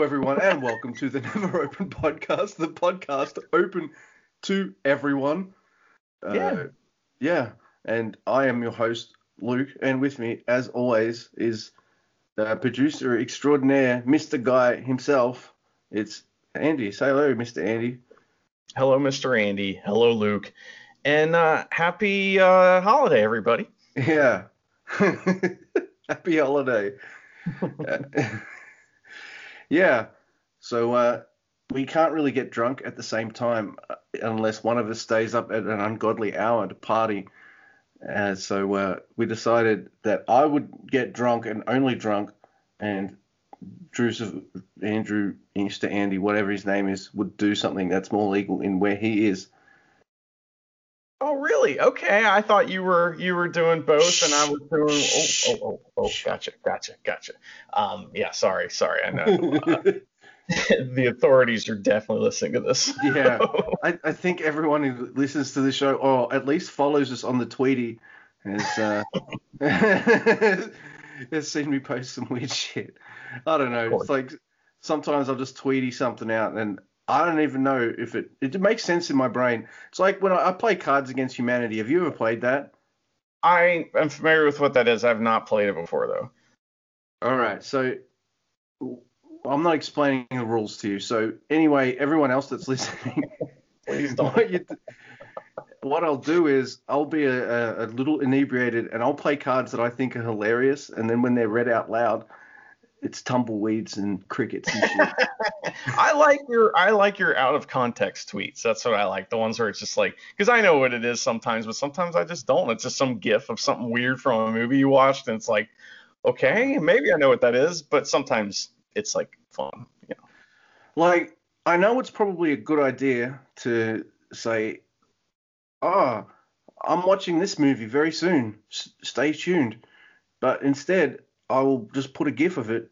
Hello, everyone, and welcome to the Never Open podcast, the podcast open to everyone. Uh, Yeah. yeah, and I am your host, Luke, and with me, as always, is uh, producer extraordinaire, Mr. Guy himself. It's Andy. Say hello, Mr. Andy. Hello, Mr. Andy. Hello, Luke. And uh, happy uh, holiday, everybody. Yeah. Happy holiday. Yeah. So uh, we can't really get drunk at the same time uh, unless one of us stays up at an ungodly hour to party. Uh, so uh, we decided that I would get drunk and only drunk, and Drew's Andrew, Mr. Andy, whatever his name is, would do something that's more legal in where he is. Oh, really? Okay. I thought you were you were doing both, and I was doing. Oh, oh, oh, oh. Gotcha, gotcha, gotcha. Um, yeah. Sorry, sorry. I know. Uh, the authorities are definitely listening to this. Yeah. I, I think everyone who listens to the show, or at least follows us on the Tweety, has uh, has seen me post some weird shit. I don't know. It's like sometimes I'll just Tweety something out, and I don't even know if it it makes sense in my brain. It's like when I, I play Cards Against Humanity. Have you ever played that? I am familiar with what that is. I've not played it before though. All right. So I'm not explaining the rules to you. So anyway, everyone else that's listening. Please don't. what, you, what I'll do is I'll be a, a, a little inebriated and I'll play cards that I think are hilarious, and then when they're read out loud, it's tumbleweeds and crickets and shit. I like your I like your out of context tweets. That's what I like. The ones where it's just like because I know what it is sometimes, but sometimes I just don't. It's just some gif of something weird from a movie you watched, and it's like, okay, maybe I know what that is, but sometimes it's like fun. You know. like I know it's probably a good idea to say, "Oh, I'm watching this movie very soon. S- stay tuned," but instead I will just put a GIF of it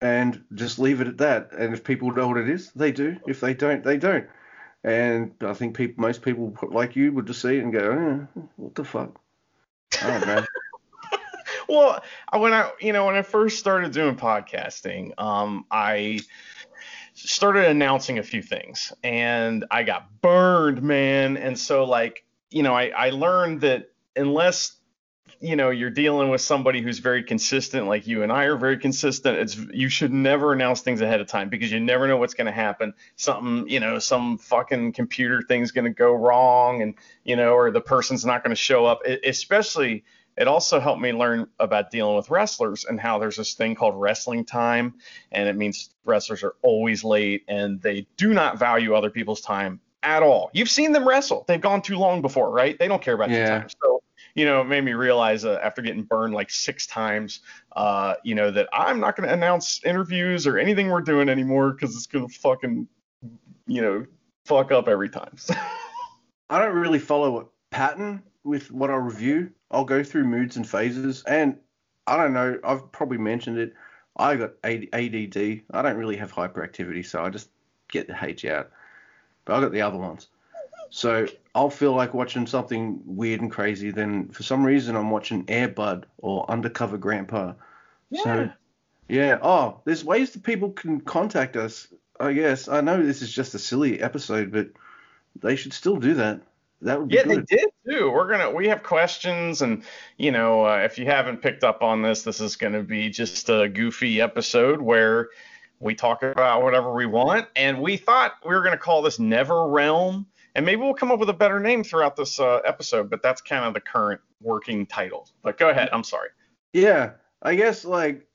and just leave it at that. And if people know what it is, they do. If they don't, they don't. And I think people, most people like you would just see it and go, eh, "What the fuck?" I don't know. Well, when I you know when I first started doing podcasting, um, I started announcing a few things, and I got burned, man. And so like you know I I learned that unless you know you're dealing with somebody who's very consistent like you and I are very consistent it's you should never announce things ahead of time because you never know what's going to happen. Something you know some fucking computer thing's going to go wrong and you know or the person's not going to show up. It, especially it also helped me learn about dealing with wrestlers and how there's this thing called wrestling time and it means wrestlers are always late and they do not value other people's time at all. You've seen them wrestle. They've gone too long before right? They don't care about your Yeah. time. So you know, it made me realize uh, after getting burned like six times, uh, you know, that I'm not going to announce interviews or anything we're doing anymore because it's going to fucking, you know, fuck up every time. I don't really follow a pattern with what I review. I'll go through moods and phases, and I don't know. I've probably mentioned it. I got AD- ADD. I don't really have hyperactivity, so I just get the H out. But I got the other ones. So I'll feel like watching something weird and crazy. Then for some reason I'm watching Airbud or Undercover Grandpa. So yeah. Oh, there's ways that people can contact us. I guess I know this is just a silly episode, but they should still do that. That would be Yeah, they did too. We're gonna we have questions, and you know, uh, if you haven't picked up on this, this is gonna be just a goofy episode where we talk about whatever we want, and we thought we were gonna call this Never Realm, and maybe we'll come up with a better name throughout this uh, episode, but that's kind of the current working title. But go ahead. I'm sorry. Yeah, I guess like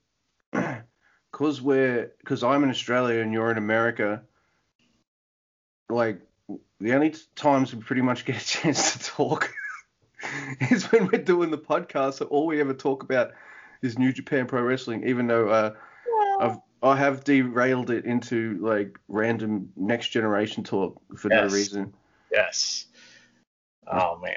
cause we're cause I'm in Australia and you're in America. Like the only times we pretty much get a chance to talk is when we're doing the podcast. So all we ever talk about is New Japan Pro Wrestling, even though uh, I've I have derailed it into like random next generation talk for no reason. Yes. Oh man,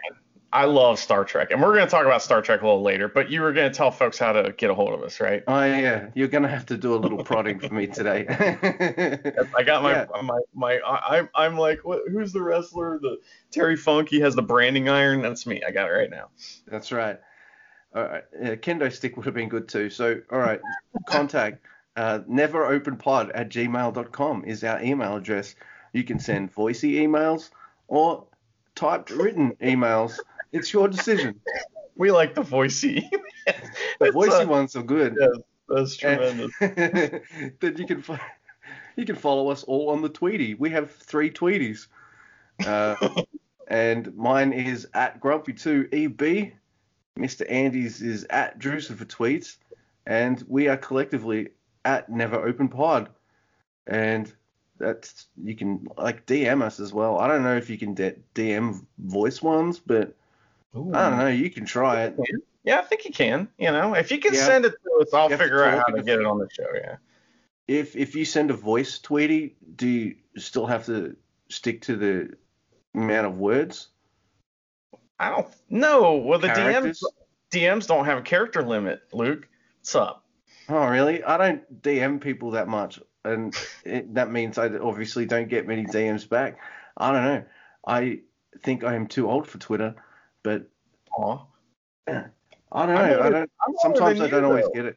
I love Star Trek, and we're gonna talk about Star Trek a little later. But you were gonna tell folks how to get a hold of us, right? Oh yeah, you're gonna have to do a little prodding for me today. I got my Yeah. my my. I'm I'm like, what, who's the wrestler? The Terry Funk. He has the branding iron. That's me. I got it right now. That's right. All right. Yeah, kendo stick would have been good too. So, all right, contact. uh, neveropenpod at gmail.com is our email address. You can send voicey emails or typed written emails. It's your decision. We like the voicey. the voicey uh, ones are good. Yeah, that's tremendous. then you can you can follow us all on the Tweety. We have three Tweeties. Uh, and mine is at Grumpy2EB. Mr. Andy's is at Drewser for tweets. And we are collectively at Never Open Pod. And that's you can like DM us as well. I don't know if you can DM voice ones, but Ooh. I don't know. You can try it. Yeah, I think you can. You know, if you can yeah. send it to us, I'll figure out how to get it on the show. Yeah. If if you send a voice tweety, do you still have to stick to the amount of words? I don't know. Well, the Characters? DMs DMs don't have a character limit, Luke. What's up? Oh, really? I don't DM people that much, and it, that means I obviously don't get many DMs back. I don't know. I think I am too old for Twitter, but Aww. Yeah, I don't know. I don't. sometimes I don't you, always though. get it.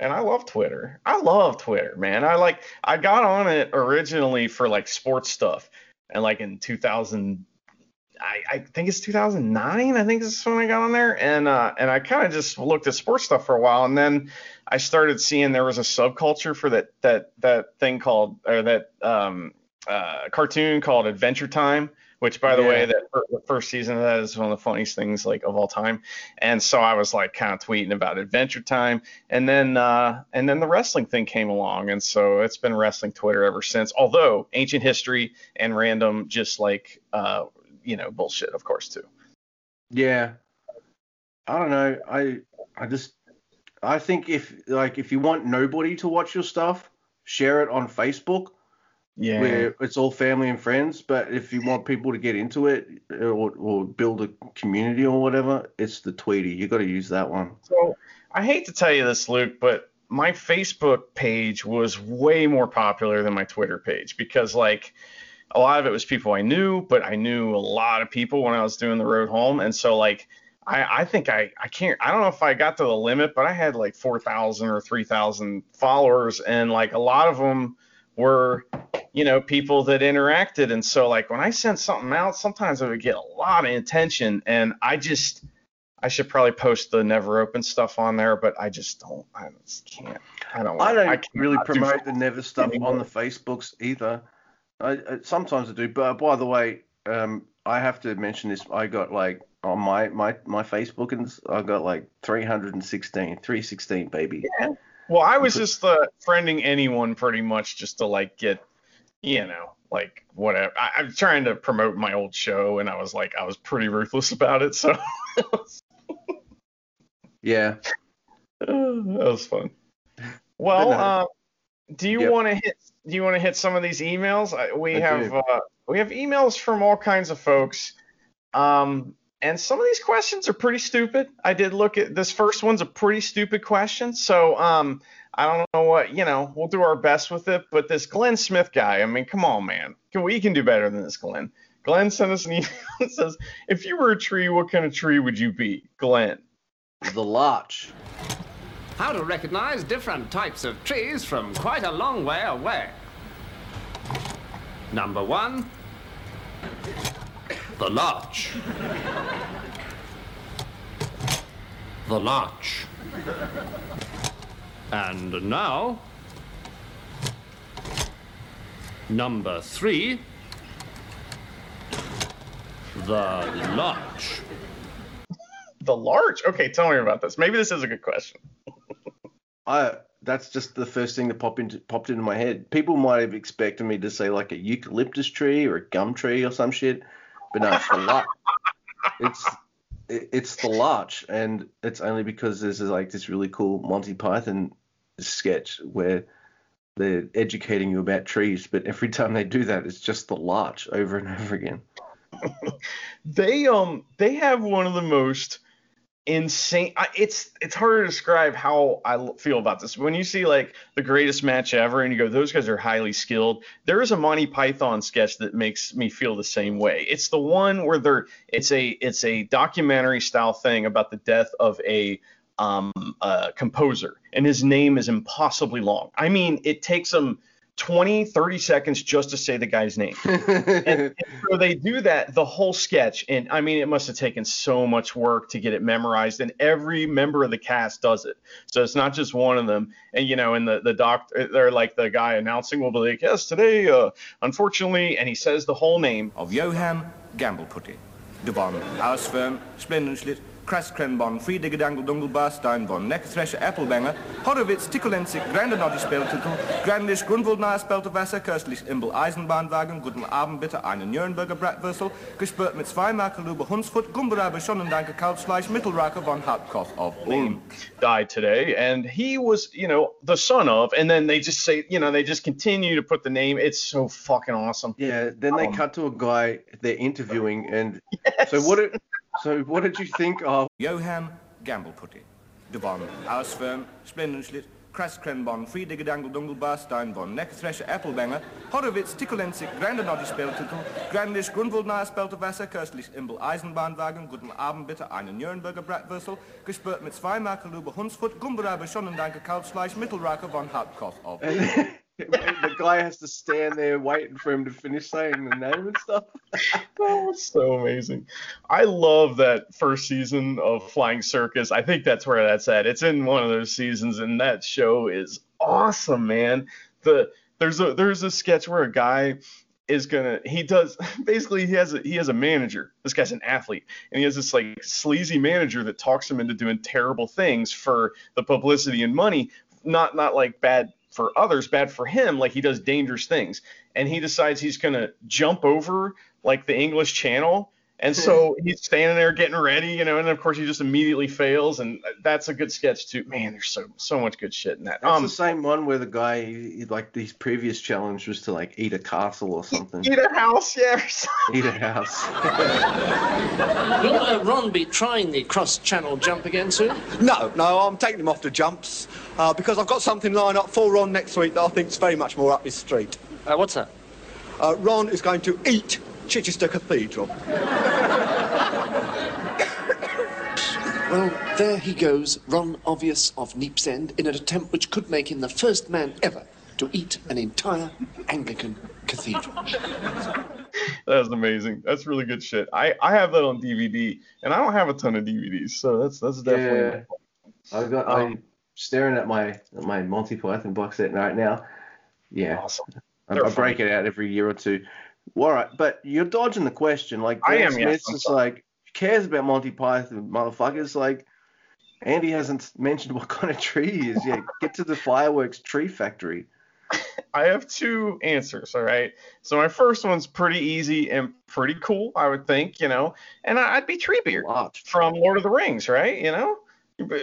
and I love Twitter. I love Twitter, man. I like. I got on it originally for like sports stuff, and like in 2000 I, I, think it's 2009. I think this is when I got on there, and uh, and I kind of just looked at sports stuff for a while, and then I started seeing there was a subculture for that that that thing called or that um, uh, cartoon called Adventure Time, which by the yeah. way, that the first season of that is one of the funniest things like of all time. And so I was like kind of tweeting about Adventure Time, and then uh, and then the wrestling thing came along, and so it's been wrestling Twitter ever since. Although ancient history and random, just like uh, you know, bullshit, of course, too. Yeah, I don't know. I I just I think if like if you want nobody to watch your stuff, share it on Facebook yeah. where it's all family and friends. But if you want people to get into it or, or build a community or whatever, it's the Tweety. You got to use that one. So I hate to tell you this, Luke, but my Facebook page was way more popular than my Twitter page because like a lot of it was people I knew, but I knew a lot of people when I was doing the road home, and so like. I, I think I, I can't I don't know if I got to the limit, but I had like four thousand or three thousand followers, and like a lot of them were you know, people that interacted. And so like when I sent something out, sometimes I would get a lot of attention and I just I should probably post the never open stuff on there, but I just don't I just can't. I don't I don't I really promote do the never stuff anymore. on the Facebooks either. I, I, sometimes I do, but by the way, um, I have to mention this. I got like on my my my Facebook and I got like 316, 316 baby. Yeah. Well, I was just uh, friending anyone pretty much just to like get you know, like whatever. I, I'm trying to promote my old show, and I was like, I was pretty ruthless about it. So. yeah. that was fun. Well, uh, do you yep. want to hit? Do you want to hit some of these emails? We I have uh, we have emails from all kinds of folks. Um, and some of these questions are pretty stupid. I did look at this first one's a pretty stupid question. So um, I don't know what, you know, we'll do our best with it. But this Glenn Smith guy, I mean, come on, man. Can, we can do better than this, Glenn. Glenn sent us an email that says, if you were a tree, what kind of tree would you be? Glenn. The larch. How to recognize different types of trees from quite a long way away. Number one, the larch. The larch. And now, number three, the larch. The larch? Okay, tell me about this. Maybe this is a good question. I that's just the first thing that popped into popped into my head. People might have expected me to say like a eucalyptus tree or a gum tree or some shit, but no, it's the larch. It's it's the larch, and it's only because there's like this really cool Monty Python sketch where they're educating you about trees, but every time they do that, it's just the larch over and over again. they um they have one of the most insane it's it's hard to describe how I feel about this. When you see like the greatest match ever and you go those guys are highly skilled, there is a Monty Python sketch that makes me feel the same way. It's the one where they're it's a it's a documentary style thing about the death of a um, composer, and his name is impossibly long. I mean, it takes him 20, 30 seconds just to say the guy's name. and, and so they do that the whole sketch, and I mean, it must have taken so much work to get it memorized, and every member of the cast does it. So it's not just one of them. And you know, and the the doctor, they're like the guy announcing will be like, yes, today, uh, unfortunately, and he says the whole name. of Johan Gambleputti. De von Ausfern, Splendenschlitt, Kraskrenbon, Friedige Dangle Dungle Barstein, von Neckthresher Applebanger, Horowitz, Tickelenzig, Grande Noddy Speltitel, Grandisch Grundwold nahe Spelterwasser, Köstlich Imbel Eisenbahnwagen, Guten Abend bitte, einen Nürnberger Bratwürstel, gespürt mit zwei Markelube Hunsfurt, Gumberabe Schonendanke Kalbsfleisch, Mittelracker von Hauptkoch auf Ulm. died today and he was you know the son of and then they just say you know they just continue to put the name it's so fucking awesome Yeah, then they Um, cut to a guy they're interviewing, and so what? Did, so what did you think of? Johan Gambleputti. De von Ausfern, Kraskrenbon, Friedige Dangle Dungle Barstein, von Neckthresher Applebanger, Horowitz, Tickelenzig, Grande Noddy Speltitel, Grandisch Grundwold nahe Spelterwasser, Köstlich Imbel Eisenbahnwagen, Guten Abend bitte, einen Nürnberger Bratwürstel, gespürt mit zwei Markelube Hunsfurt, Gumberabe Schonendanke Kalbsfleisch, Mittelracker von Hauptkoch auf. the guy has to stand there waiting for him to finish saying the name and stuff. oh it's so amazing. I love that first season of flying circus. I think that's where that's at. It's in one of those seasons and that show is awesome man. The there's a there's a sketch where a guy is gonna he does basically he has a he has a manager. This guy's an athlete and he has this like sleazy manager that talks him into doing terrible things for the publicity and money not not like bad for others bad for him like he does dangerous things. And he decides he's gonna jump over like the english channel and so he's standing there getting ready you know and of course he just immediately fails and that's a good sketch too man there's so so much good shit in that That's um the same one where the guy, he- he- like, his previous challenge was to like eat a castle or something, eat a house yeah eat a house. Will uh, Ron be trying the cross-channel jump again soon? No, no, I'm taking him off the jumps uh, because I've got something lined up for Ron next week that I think is very much more up his street. Uh, what's that? Uh, Ron is going to eat Chichester Cathedral. Well, there he goes, Ron Obvious of Neap's End, in an attempt which could make him the first man ever to eat an entire Anglican cathedral. That's amazing. That's really good shit. I, I have that on DVD, and I don't have a ton of DVDs, so that's that's definitely. Yeah. I've got. Um, I'm staring at my at my Monty Python box set right now. Yeah, Awesome. I, I break it out every year or two. All right, but you're dodging the question. Like I Dan am, Smith's just like cares about Monty Python, motherfuckers. Like Andy hasn't mentioned what kind of tree he is. Yeah, get to the fireworks tree factory. I have two answers. All right. So my first one's pretty easy and pretty cool, I would think, you know, and I'd be Treebeard from Lord of the Rings, right? You know,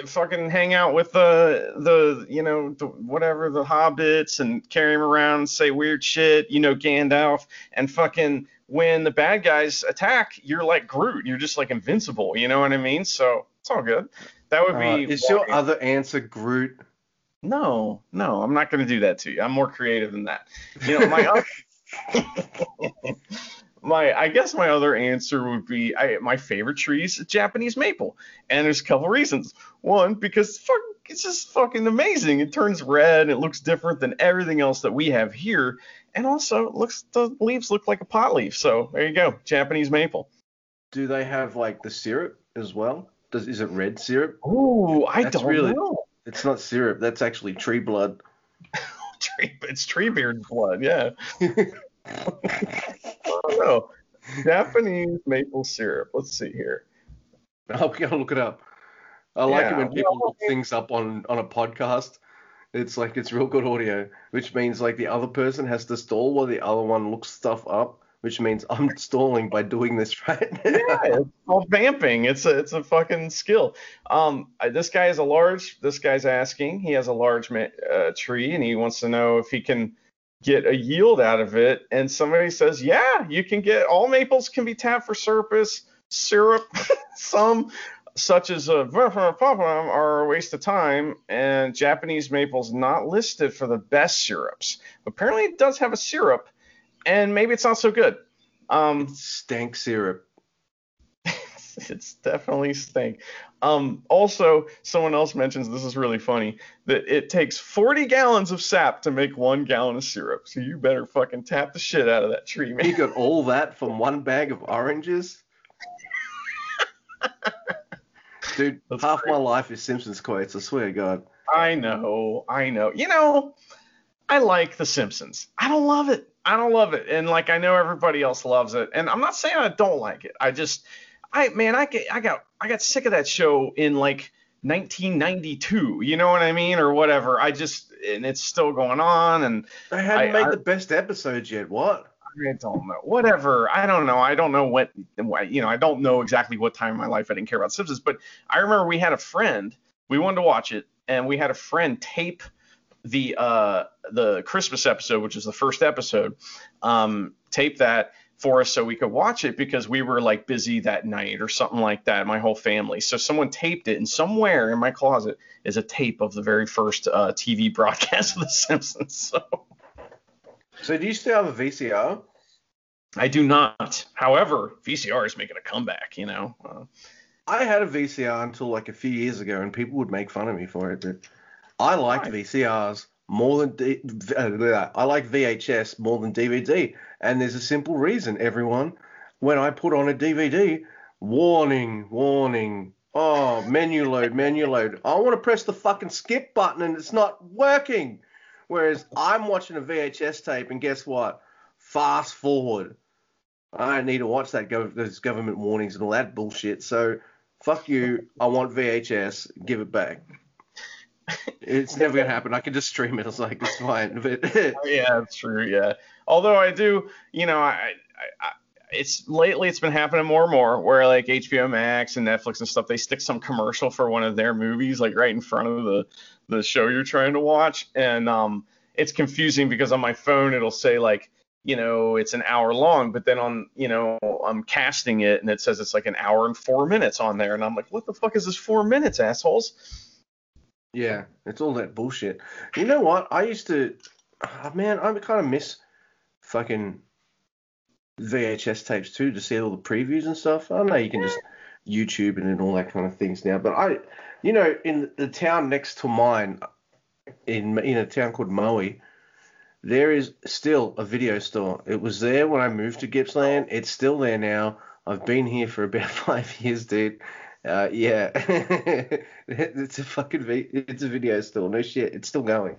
fucking hang out with the the you know the, whatever the hobbits and carry them around and say weird shit. You know, Gandalf and fucking when the bad guys attack, you're like Groot. You're just like invincible. You know what I mean? So it's all good. That would Uh, be. is your other answer Groot? No, no, I'm not going to do that to you. I'm more creative than that. You know, my oth- my I guess my other answer would be I, my favorite tree is Japanese maple, and there's a couple reasons. One, because fuck, it's just fucking amazing. It turns red. It looks different than everything else that we have here, and also looks the leaves look like a pot leaf. So there you go, Japanese maple. Do they have like the syrup as well? Does is it red syrup? Oh, I That's don't really- know. It's not syrup. That's actually tree blood. Tree, it's tree beard blood, yeah. Don't know. Japanese maple syrup. Let's see here. I'm gonna look it up. I like it when people look things up on on a podcast. It's like it's real good audio, which means like the other person has to stall while the other one looks stuff up, which means I'm stalling by doing this right now. Yeah, it's called vamping. It's a it's a fucking skill. Um, this guy is a large. This guy's asking. He has a large uh, tree, and he wants to know if he can get a yield out of it. And somebody says, yeah, you can get all maples can be tapped for surface syrup. Some such as a are a waste of time, and Japanese maple's not listed for the best syrups. Apparently, it does have a syrup, and maybe it's not so good. Um, Stank syrup. it's definitely stink. Um, also, someone else mentions this is really funny that it takes 40 gallons of sap to make one gallon of syrup. So you better fucking tap the shit out of that tree, man. You got all that from one bag of oranges? Dude, That's half great. my life is Simpsons quotes, I swear to God. I know, I know. You know, I like The Simpsons. I don't love it. I don't love it, and like I know everybody else loves it, and I'm not saying I don't like it. I just, I man, I get, I got, I got sick of that show in like 1992. You know what I mean, or whatever. I just, and it's still going on, and They hadn't I- made I- the best episodes yet. What? I don't know. Whatever. I don't know. I don't know what, you know, I don't know exactly what time in my life I didn't care about Simpsons, but I remember we had a friend, we wanted to watch it, and we had a friend tape the uh the Christmas episode, which is the first episode, um, tape that for us so we could watch it because we were like busy that night or something like that, my whole family. So someone taped it, and somewhere in my closet is a tape of the very first uh, TV broadcast of The Simpsons. So So do you still have a VCR? I do not. However, VCR is making a comeback. You know, uh, I had a VCR until like a few years ago, and people would make fun of me for it. But I liked? VCRs more than D-. I like VHS more than DVD, and there's a simple reason. Everyone, when I put on a DVD, warning, warning. Oh, menu load, menu load. I want to press the fucking skip button, and it's not working. Whereas I'm watching a VHS tape, and guess what? Fast forward. I don't need to watch that gov- those government warnings and all that bullshit. So, fuck you. I want VHS. Give it back. It's never gonna happen. I can just stream it. It's like it's fine. But yeah, that's true. Yeah. Although I do, you know, I, I, I it's lately it's been happening more and more where like HBO Max and Netflix and stuff they stick some commercial for one of their movies like right in front of the the show you're trying to watch and um it's confusing because on my phone it'll say like you know it's an hour long but then on you know I'm casting it and it says it's like an hour and 4 minutes on there and I'm like what the fuck is this 4 minutes assholes yeah, it's all that bullshit. You know what? I used to, ah, man, I kind of miss fucking VHS tapes too to see all the previews and stuff. I know you can just YouTube it and all that kind of things now, but I, you know, in the town next to mine, in in a town called Maui, there is still a video store. It was there when I moved to Gippsland. It's still there now. I've been here for about five years, dude. Uh, yeah, it's a fucking vi- it's a video store. No shit, it's still going.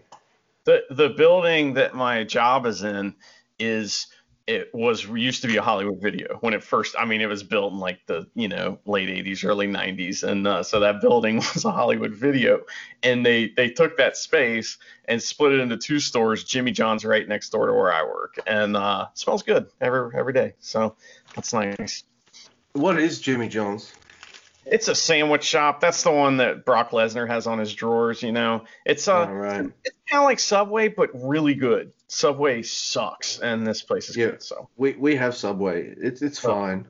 the the building that my job is in is it was used to be a Hollywood Video when it first. I mean, it was built in like the you know late '80s, early '90s, and uh, so that building was a Hollywood Video, and they they took that space and split it into two stores. Jimmy John's right next door to where I work, and uh, smells good every every day. So that's nice. What is Jimmy John's? It's a sandwich shop. That's the one that Brock Lesnar has on his drawers. You know, it's a, All right. it's kind of like Subway, but really good. Subway sucks, and this place is Yeah. good, so We we have Subway. It's it's Oh. fine.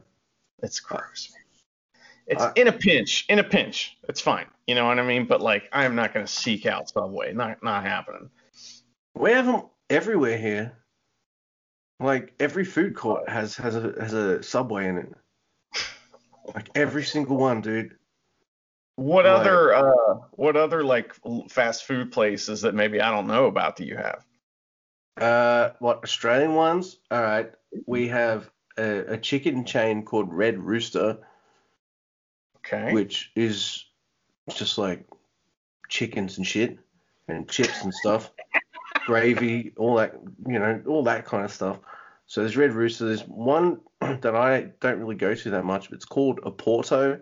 it's uh, gross. It's I- in a pinch, in a pinch, it's fine. You know what I mean? But like, I am not gonna seek out Subway. Not not happening. We have them everywhere here. Like every food court has has a has a Subway in it. Like every single one, dude. What Right. other uh, what other like fast food places that maybe I don't know about that you have? Uh, what Australian ones? All right, we have a, a chicken chain called Red Rooster, Okay. which is just like chickens and shit and chips and stuff, gravy, all that, you know, all that kind of stuff. So there's Red Rooster. There's one that I don't really go to that much. But it's called Oporto.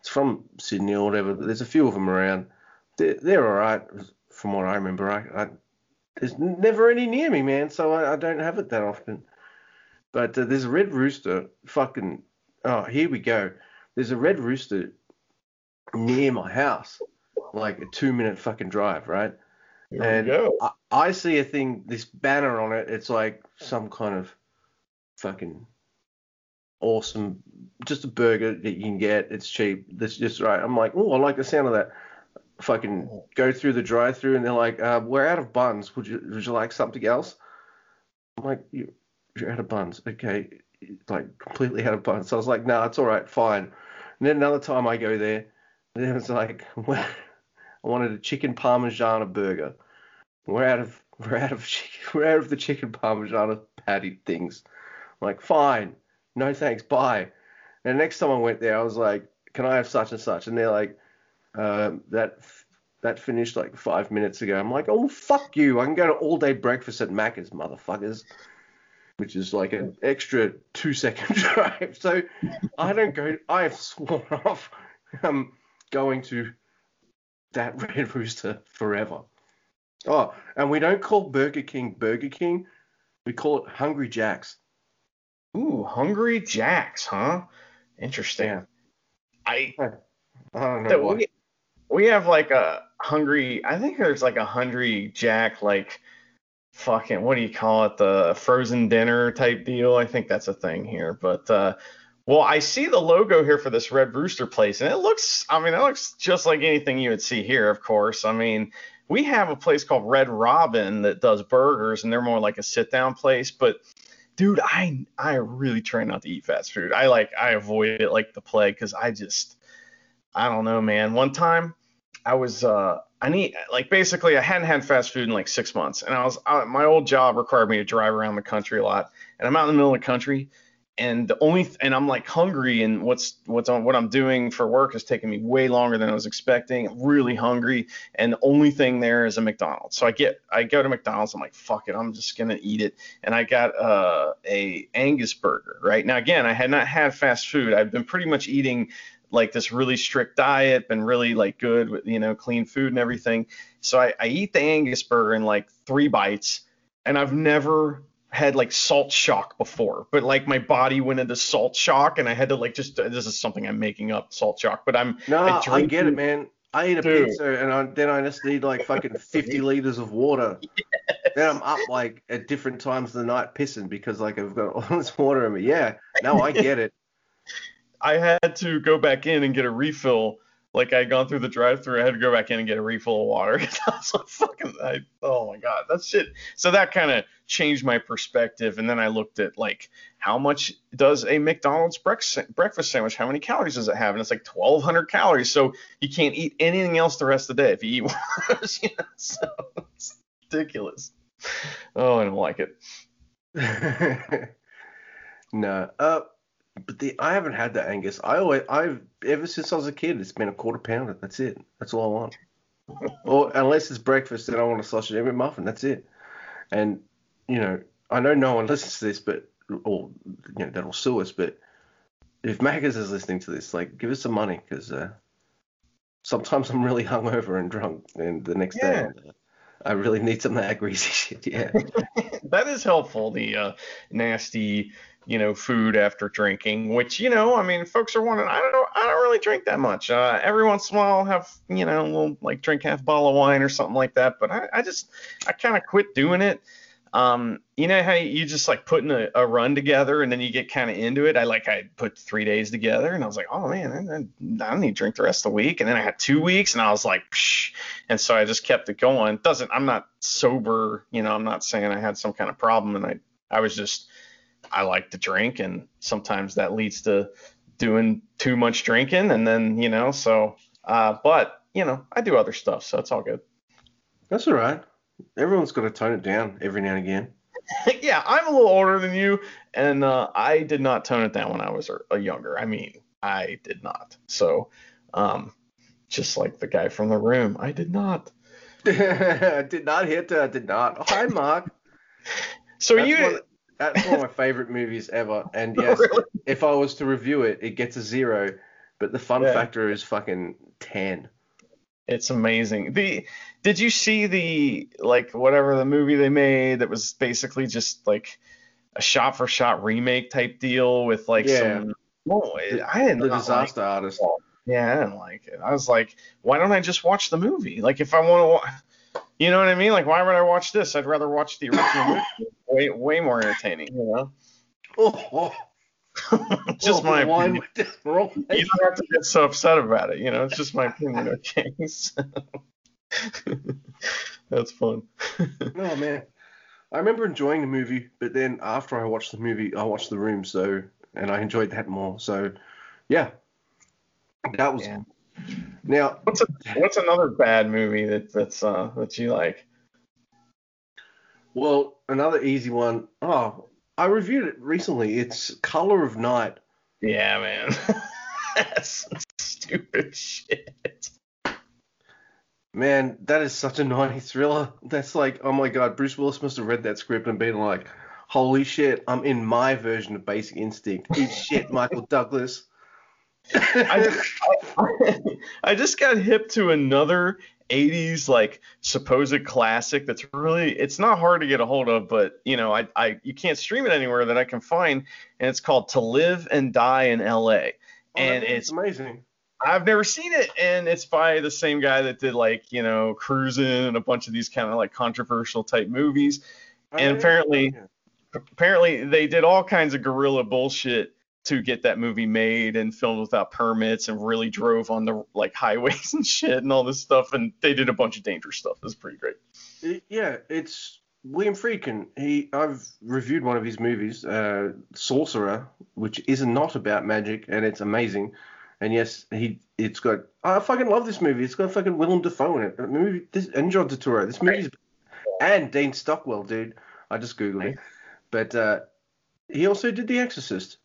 It's from Sydney or whatever. But there's a few of them around. They're, they're all right from what I remember. I, I there's never any near me, man. So I, I don't have it that often. But uh, there's a Red Rooster. Fucking oh, here we go. There's a Red Rooster near my house, like a two minute fucking drive, right? Here and go. I, I see a thing, this banner on it. It's like some kind of fucking awesome, just a burger that you can get. It's cheap. That's just right. I'm like, oh, I like the sound of that. Fucking go through the drive-through, and they're like, uh, we're out of buns. Would you would you like something else? I'm like, you, you're out of buns. Okay, like completely out of buns. So I was like, no, it's all right, fine. And then another time I go there, and it was like, I wanted a chicken parmigiana burger. We're out of we're out of chicken, we're out of the chicken parmigiana patty things. I'm like, fine, no thanks, bye. And the next time I went there, I was like, can I have such and such? And they're like, uh, that that finished like five minutes ago. I'm like, oh fuck you! I can go to all day breakfast at Macca's, motherfuckers. Which is like an extra two second drive. So I don't go. I have sworn off um, going to that Red Rooster forever. Oh, and we don't call Burger King Burger King. We call it Hungry Jack's. Ooh, Hungry Jacks, huh? Interesting. Yeah. I I don't know why. we we have like a hungry. I think there's like a Hungry Jack like fucking what do you call it? The frozen dinner type deal. I think that's a thing here. But uh, well, I see the logo here for this Red Rooster place, and it looks. I mean, it looks just like anything you would see here. Of course. I mean. We have a place called Red Robin that does burgers, and they're more like a sit-down place. But dude, I I really try not to eat fast food. I like I avoid it like the plague because I just I don't know, man. One time I was uh I need like basically I hadn't had fast food in like six months, and I was I, my old job required me to drive around the country a lot, and I'm out in the middle of the country, and the only th- and I'm like hungry, and what's what's on what I'm doing for work is taking me way longer than I was expecting. I'm really hungry, and the only thing there is a McDonald's. So I get I go to McDonald's, I'm like fuck it, I'm just gonna eat it, and I got uh, a Angus burger. Right now again, I had not had fast food. I've been pretty much eating like this really strict diet, been really like good with you know clean food and everything. So I, I eat the Angus burger in like three bites, and I've never had like salt shock before, but like my body went into salt shock, and I had to like just this is something I'm making up salt shock, but I'm No, I, drink get it, man. I eat a Dude. pizza and I, then I just need like fucking 50 liters of water. Then I'm up like at different times of the night pissing because like I've got all this water in me. Yeah, no, I get it. I had to go back in and get a refill. Like I had gone through the drive-through, I had to go back in and get a refill of water. I was like, fucking, I, oh my god, that shit. So that kind of changed my perspective. And then I looked at like how much does a McDonald's breakfast sandwich? How many calories does it have? And it's like 1,200 calories. So you can't eat anything else the rest of the day if you eat one of those. You know? So it's ridiculous. Oh, I don't like it. no, uh, but the I haven't had the Angus. I always I've ever since I was a kid, it's been a quarter pounder. That's it. That's all I want. or unless it's breakfast, then I want a sausage egg muffin. That's it. And you know, I know no one listens to this, but or you know that'll sue us. But if Macca's is listening to this, like, give us some money because uh, sometimes I'm really hungover and drunk, and the next day Yeah. I really need some of that greasy shit. Yeah. that is helpful. The uh, nasty, you know, food after drinking, which you know, I mean, folks are wondering. I don't, know. I don't really drink that much. Uh, every once in a while, I'll have, you know, little like drink half a bottle of wine or something like that. But I, I just, I kind of quit doing it. Um, you know how you just like putting a, a run together and then you get kind of into it. I like I put three days together and I was like, oh man, I, I don't need to drink the rest of the week. And then I had two weeks and I was like, Psh. and so I just kept it going. Doesn't I'm not sober, you know. I'm not saying I had some kind of problem, and I I was just I like to drink, and sometimes that leads to doing too much drinking, and then you know so. Uh, but you know I do other stuff, so it's all good. That's all right. Everyone's got to tone it down every now and again. yeah, I'm a little older than you, and uh, I did not tone it down when I was a, a younger. I mean, I did not. So, um, just like the guy from the room, I did not. did not hit. Uh, did not. Oh, hi, Mark. So That's you, one, that's one of my favorite movies ever. And yes, Really? if I was to review it, it gets a zero. But the fun Yeah. factor is fucking ten. It's amazing. The did you see the like whatever the movie they made that was basically just like a shot for shot remake type deal with like Yeah. some. No, I didn't. The disaster artist. Like, yeah, I didn't like it. I was like, why don't I just watch the movie? Like if I want to, you know what I mean? Like why would I watch this? I'd rather watch the original movie. Way way more entertaining. You know, Oh, oh, just my wine opinion. went down the wrong You don't have to get so upset about it. You know, it's just my opinion. Okay. That's fun. Oh man, I remember enjoying the movie, but then after I watched the movie, I watched The Room, so and I enjoyed that more. So, yeah, That was Yeah. now. What's a, what's another bad movie that that's uh that you like? Well, another easy one. Oh, I reviewed it recently. It's Color of Night. Yeah, man. that's some stupid shit. Man, that is such a 90s thriller. That's like, oh my god, Bruce Willis must have read that script and been like, holy shit, I'm in my version of Basic Instinct. Eat shit, Michael Douglas. I just, I, I just got hip to another 80s like supposed classic that's really it's not hard to get a hold of but you know I, I you can't stream it anywhere that I can find and it's called To Live and Die in LA Oh, and it's amazing. I've never seen it and it's by the same guy that did like you know Cruising and a bunch of these kind of like controversial type movies. And apparently- apparently they did all kinds of guerrilla bullshit to get that movie made and filmed without permits and really drove on the like highways and shit and all this stuff and they did a bunch of dangerous stuff. It was pretty great. It- yeah, it's William Friedkin. He, I've reviewed one of his movies, uh, Sorcerer, which is not about magic, and it's amazing. And yes, he, it's got. I fucking love this movie. It's got fucking Willem Dafoe in it. The movie, this, and John Turturro. This movie's and Dean Stockwell, dude. I just googled it, but uh, he also did The Exorcist.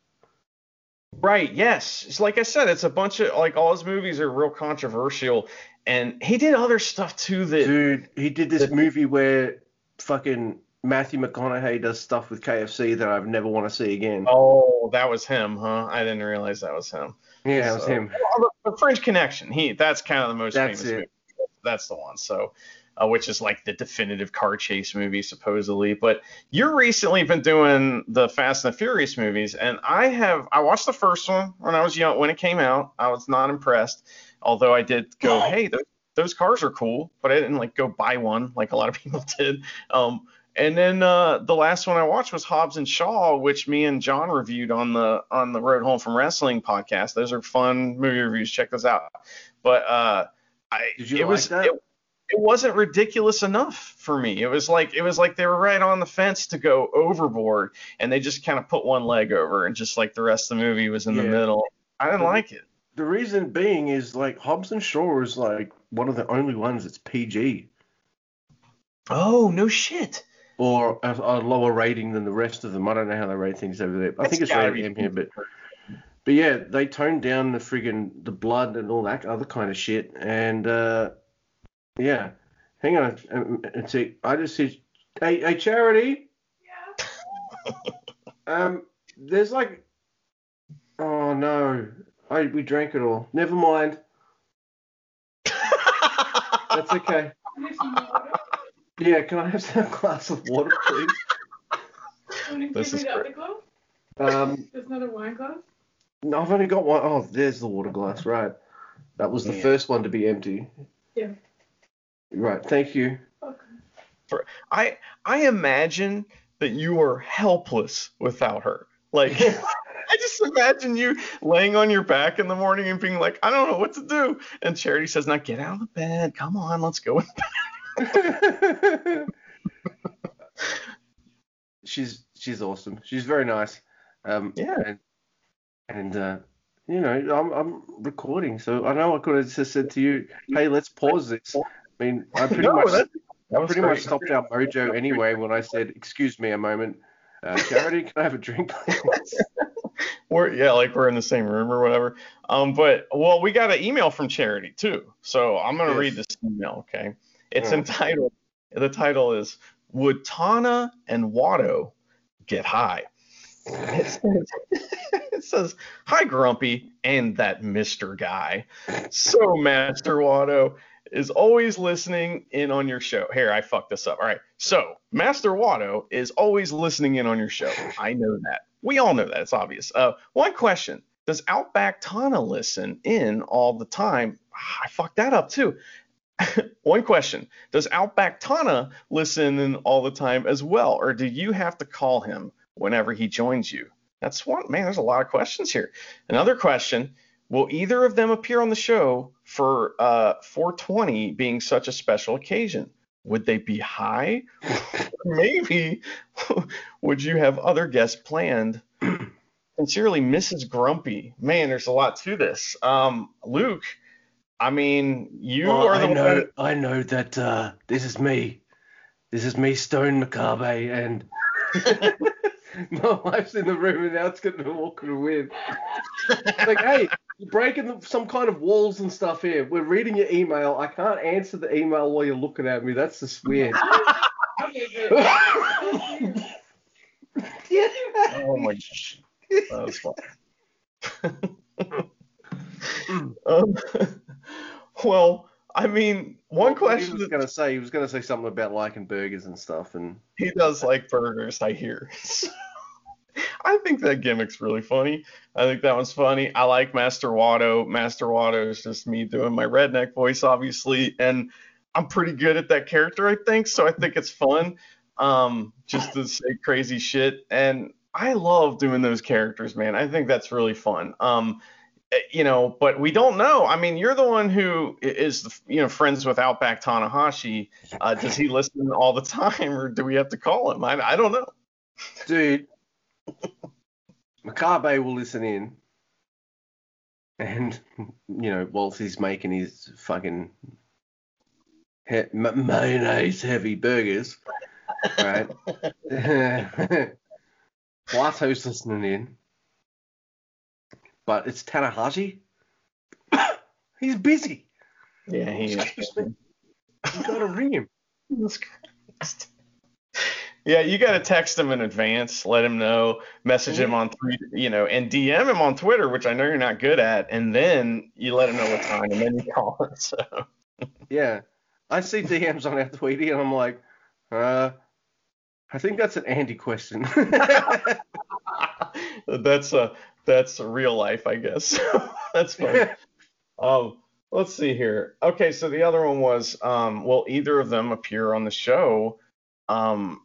Right, yes. It's like I said, it's a bunch of like all his movies are real controversial and he did other stuff too that Dude, he did this movie where fucking Matthew McConaughey does stuff with KFC that I've never want to see again. Oh, that was him, huh? I didn't realize that was him. yeah, that was him. Well, the, the French Connection. He that's kind of the most That's famous it. movie. That's the one. So, uh, which is like the definitive car chase movie supposedly. But you're recently been doing the Fast and the Furious movies, and I have I watched the first one when I was young when it came out. I was not impressed, although I did go, hey, those, those cars are cool, but I didn't like go buy one like a lot of people did. Um, and then uh, the last one I watched was Hobbs and Shaw, which me and John reviewed on the on the Road Home from Wrestling podcast. Those are fun movie reviews. Check those out. But uh, I Did you it like was that? It, it wasn't ridiculous enough for me. It was like it was like they were right on the fence to go overboard, and they just kind of put one leg over, and just like the rest of the movie was in the middle. I didn't But- like it. The reason being is like Hobbs and Shaw is like one of the only ones that's PG Oh no shit. or a, a lower rating than the rest of them. I don't know how they rate things over there. I think it's rated M here, but but yeah, they toned down the friggin' the blood and all that other kind of shit. And uh, yeah, hang on a, a, a. I just said, hey, hey, Charity. Yeah. um, there's like, oh no, I we drank it all. Never mind. That's okay. Yeah, can I have some glass of water, please? This is great. Um, There's another wine glass. no, I've only got one. Oh, there's the water glass. Right, that was the Yeah. first one to be empty. Yeah. Right. Thank you. Okay. I I imagine that you are helpless without her. Like I just imagine you laying on your back in the morning and being like, I don't know what to do. And Charity says, Now get out of the bed. Come on, let's go. she's she's awesome. She's very nice. Um, Yeah. And, and uh, you know, I'm I'm recording, so I know I could have just said to you, "Hey, let's pause this." I mean, I pretty No, much I pretty much stopped our mojo anyway when I said, "Excuse me a moment, uh, Charity, can I have a drink, please?" We're yeah, like we're in the same room or whatever. Um, but well, we got an email from Charity too, so I'm gonna Yes. read this email. Okay, it's Yeah. entitled. The title is "Would Tana and Watto Get High?" It says, it says, "Hi Grumpy and that Mister Guy." So Master Watto is always listening in on your show. Here, I fucked this up. All right. So, Master Watto is always listening in on your show. I know that. We all know that. It's obvious. Uh, one question Does Outback Tana listen in all the time? I fucked that up too. one question Does Outback Tana listen in all the time as well? Or do you have to call him whenever he joins you? That's one, man, there's a lot of questions here. Another question Will either of them appear on the show for uh, 420 being such a special occasion? Would they be high? Maybe. Would you have other guests planned? Sincerely, Mrs. Grumpy. Man, there's a lot to this. Um, Luke, I mean, you Well, are the I know, one. I know that uh, this is me. This is me, Stone Macabre, and my wife's in the room and now it's getting awkward with. like, hey, breaking the, some kind of walls and stuff here. We're reading your email. I can't answer the email while you're looking at me. That's just weird. Oh my gosh. That was fun. um, well, I mean, one He question was gonna say he was gonna say something about liking burgers and stuff, and he does like burgers, I hear. I think that gimmick's really funny. I think that one's funny. I like Master Watto. Master Watto is just me doing my redneck voice, obviously, and I'm pretty good at that character, I think. So I think it's fun, um, just to say crazy shit. And I love doing those characters, man. I think that's really fun. Um, eh, you know, but we don't know. I mean, you're the one who is, you know, friends with Outback Tanahashi. Uh, does he listen all the time, or do we have to call him? I, I don't know. dude, Macabre will listen in, and you know, whilst he's making his fucking he- ma- mayonnaise heavy burgers, right? Plato's listening in, but it's Tanahashi. he's busy. Yeah, he. Excuse me. You gotta ring him. Yeah, you got to text him in advance, let him know, message him on three, you know, and DM him on Twitter, which I know you're not good at, and then you let him know what time, and then you call him. So Yeah. I see DMs on Tweety and I'm like, uh, I think that's an Andy question. that's a that's a real life, I guess. that's funny. Um, let's see here. Okay, so the other one was, um, will either of them appear on the show? Um,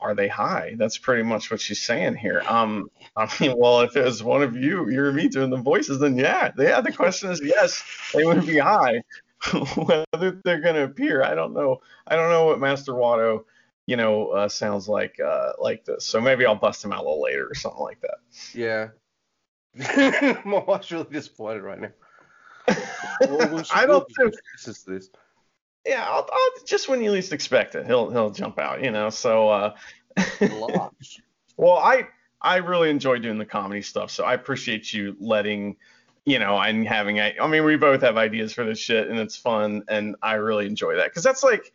are they high? That's pretty much what she's saying here. Um, I mean, well, if it was one of you, you or me doing the voices, then yeah, yeah. The question is yes, they would be high. Whether they're gonna appear, I don't know. I don't know what Master Watto, you know, uh, sounds like uh, like this. So maybe I'll bust him out a little later or something like that. yeah. My wife's really disappointed right now. Well, I don't think. listens to this. Yeah, I'll, I'll, just when you least expect it, he'll he'll jump out, you know. So, uh, well, I I really enjoy doing the comedy stuff, so I appreciate you letting, you know, and having. I I mean, we both have ideas for this shit, and it's fun, and I really enjoy that because that's like,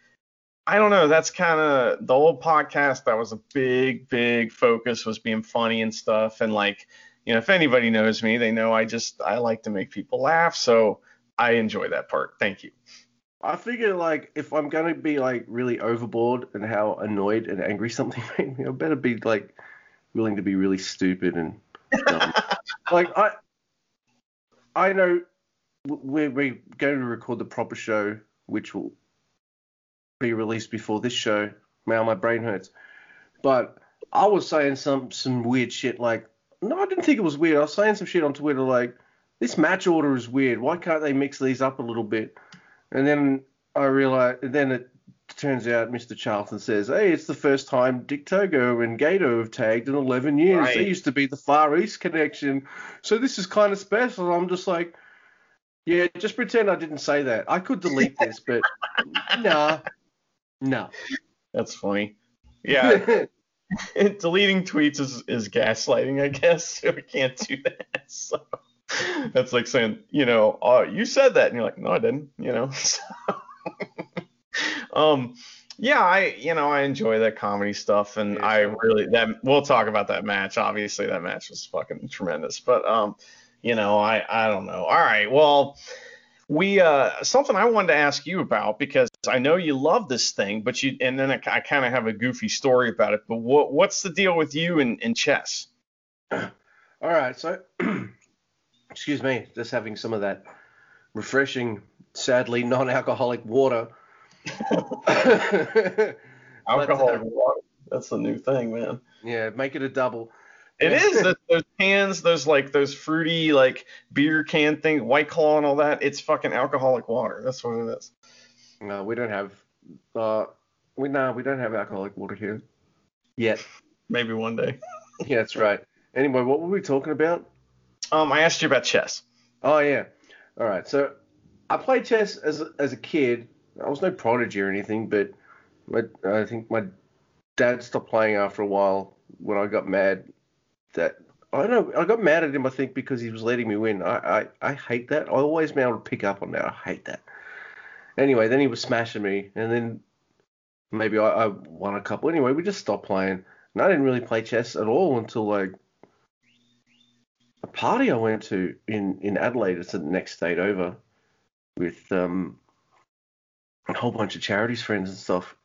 I don't know, that's kind of the old podcast. That was a big big focus was being funny and stuff, and like, you know, if anybody knows me, they know I just I like to make people laugh, so I enjoy that part. Thank you. I figure like if I'm gonna be like really overboard and how annoyed and angry something made me, I better be like willing to be really stupid and dumb. like I I know we're, we're going to record the proper show, which will be released before this show. Now my brain hurts. But I was saying some some weird shit like no, I didn't think it was weird. I was saying some shit on Twitter like this match order is weird. Why can't they mix these up a little bit? And then I realized, and then it turns out Mr. Charlton says, hey, it's the first time Dick Togo and Gedo have tagged in 11 years. Right. They used to be the Far East connection. So this is kind of special. I'm just like, yeah, just pretend I didn't say that. I could delete this, but nah, no. That's funny. Yeah, deleting tweets is, is gaslighting, I guess. So we can't do that. So that's like saying, you know, oh, you said that, and you're like, no, I didn't. You know. So, um, yeah, I, you know, I enjoy that comedy stuff, and Yeah, I really that we'll talk about that match. Obviously, that match was fucking tremendous, but um, you know, I I don't know. All right, well. We uh something I wanted to ask you about because I know you love this thing, but you and then I, I kind of have a goofy story about it. But what what's the deal with you in, in chess? All right, so excuse me, just having some of that refreshing, sadly non-alcoholic water. Alcohol But, uh, water. That's the new thing, man. yeah, make it a double. It is those, those cans, those like those fruity like beer can thing, White Claw and all that. It's fucking alcoholic water. That's what it is. No, we don't have. Uh, we no, we don't have alcoholic water here yet. Maybe one day. Yeah, that's right. Anyway, what were we talking about? Um, I asked you about chess. Oh yeah. All right. So I played chess as as a kid. I was no prodigy or anything, but my, I think my dad stopped playing after a while when I got mad. That I know. I got mad at him. I think because he was letting me win. I I, I hate that. I always been able to pick up on that. I hate that. Anyway, then he was smashing me, and then maybe I, I won a couple. Anyway, we just stopped playing, and I didn't really play chess at all until like party I went to in in Adelaide. It's the next state over, with um a whole bunch of charities friends and stuff,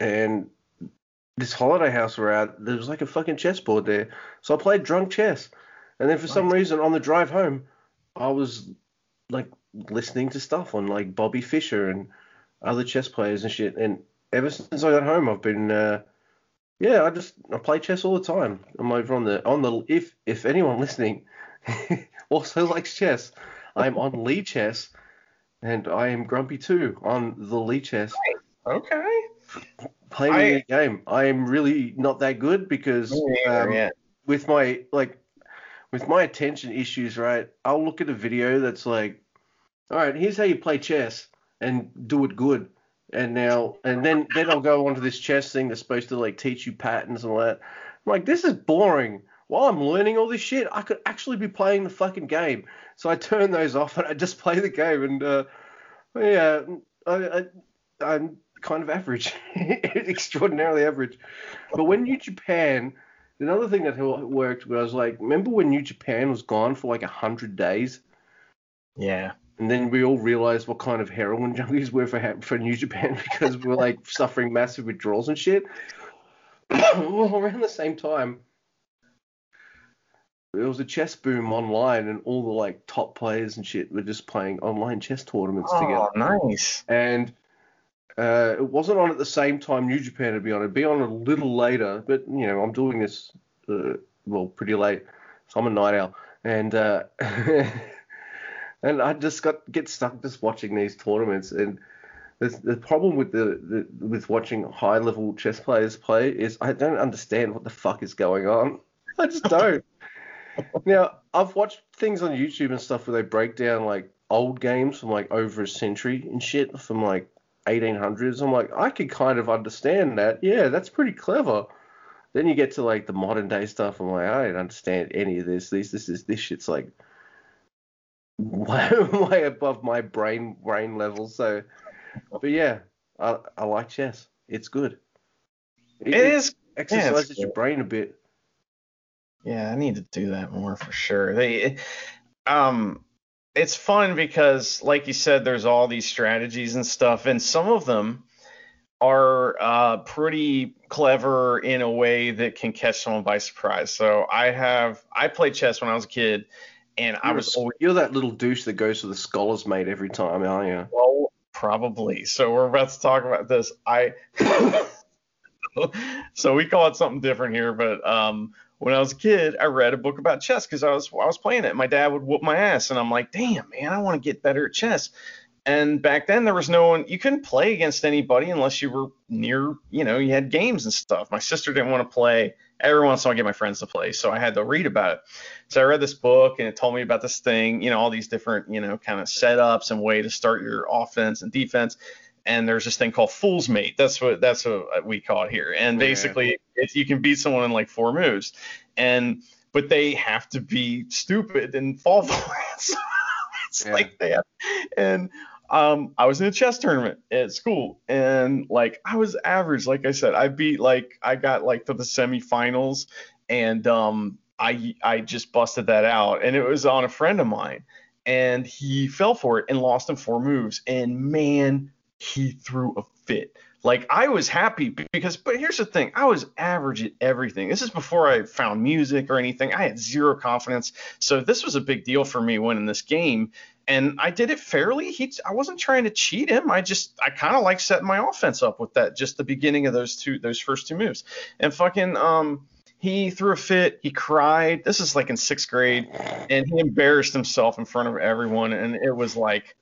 and this holiday house we're at, there was like a fucking chessboard there. So I played drunk chess, and then for some reason on the drive home, I was like listening to stuff on like Bobby Fischer and other chess players and shit. And ever since I got home, I've been uh, yeah, I just I play chess all the time. I'm over on the on the if if anyone listening also likes chess, I'm on Lichess, and I am grumpy too on the Lichess. Okay. Playing I- the game, I am really not that good because um, yeah. with my like with my attention issues, right? I'll look at a video that's like, all right, here's how you play chess and do it good. And now and then then I'll go onto this chess thing that's supposed to like teach you patterns and all that. I'm like, this is boring. While I'm learning all this shit, I could actually be playing the fucking game. So I turn those off and I just play the game. And uh, yeah, I, I, I'm kind of average, extraordinarily average. But when New Japan, another thing that worked was like, remember when New Japan was gone for like a hundred days, Yeah. and then we all realized what kind of heroin junkies were for for New Japan because we were like suffering massive withdrawals and shit. well, around the same time, there was a chess boom online, and all the like top players and shit were just playing online chess tournaments together. Oh, nice. and uh, it wasn't on at the same time New Japan would be on. It'd be on a little later, but you know I'm doing this uh, well pretty late, so I'm a night owl, and uh, and I just got get stuck just watching these tournaments. And the the problem with the, the with watching high level chess players play is I don't understand what the fuck is going on. I just don't. Now I've watched things on YouTube and stuff where they break down like old games from like over a century and shit from like 1800s. I'm like, I could kind of understand that. Yeah, that's pretty clever. Then you get to like the modern day stuff. I'm like, I don't understand any of this. This this is this shit's like way, way above my brain brain level. So, but yeah, I I like chess. It's good. It is. exercises your brain a bit. Yeah, I need to do that more for sure. They, um, it's fun because, like you said, there's all these strategies and stuff, and some of them are uh, pretty clever in a way that can catch someone by surprise. So I have I played chess when I was a kid, and I You're, was a- always you're that little douche that goes to the scholars mate every time, aren't you? well, probably. So we're about to talk about this. I so we call it something different here, but um, when I was a kid, I read a book about chess because I was I was playing it. My dad would whoop my ass, and I'm like, damn man, I want to get better at chess. And back then there was no one you couldn't play against anybody unless you were near, you know, you had games and stuff. My sister didn't want to play. Every once in a while I get my friends to play, so I had to read about it. So I read this book and it told me about this thing, you know, all these different, you know, kind of setups and way to start your offense and defense. And there's this thing called fool's mate. That's what that's what we call it here. And Yeah. basically, it's, you can beat someone in like four moves, and but they have to be stupid and fall for it. So it's Yeah. like have, and um, I was in a chess tournament at school, and like I was average. Like I said, I beat like I got like to the semifinals, and um, I I just busted that out, and it was on a friend of mine, and he fell for it and lost in four moves, and man, he threw a fit. Like I was happy because, but here's the thing: I was average at everything. This is before I found music or anything. I had zero confidence, so this was a big deal for me winning this game and I did it fairly. He, I wasn't trying to cheat him. I just, I kind of like setting my offense up with that, just the beginning of those two, those first two moves. And fucking, um, he threw a fit. He cried. This is like in sixth grade, and he embarrassed himself in front of everyone. And it was like,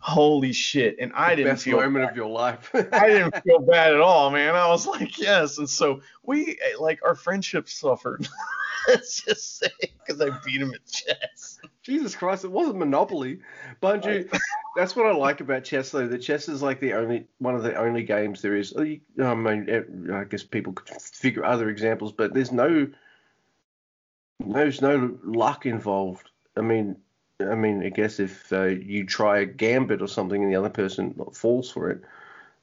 Holy shit! And I didn't Best feel moment of your life. I didn't feel bad at all, man. I was like, yes. And so we like our friendship suffered. Let's just say because I beat him at chess. Jesus Christ, it wasn't Monopoly. You, that's what I like about chess, though. The chess is like the only one of the only games there is. I mean, eh, I guess people could figure other examples, but there's no, there's no luck involved. I mean, I mean, I guess if uh, you try a gambit or something and the other person falls for it,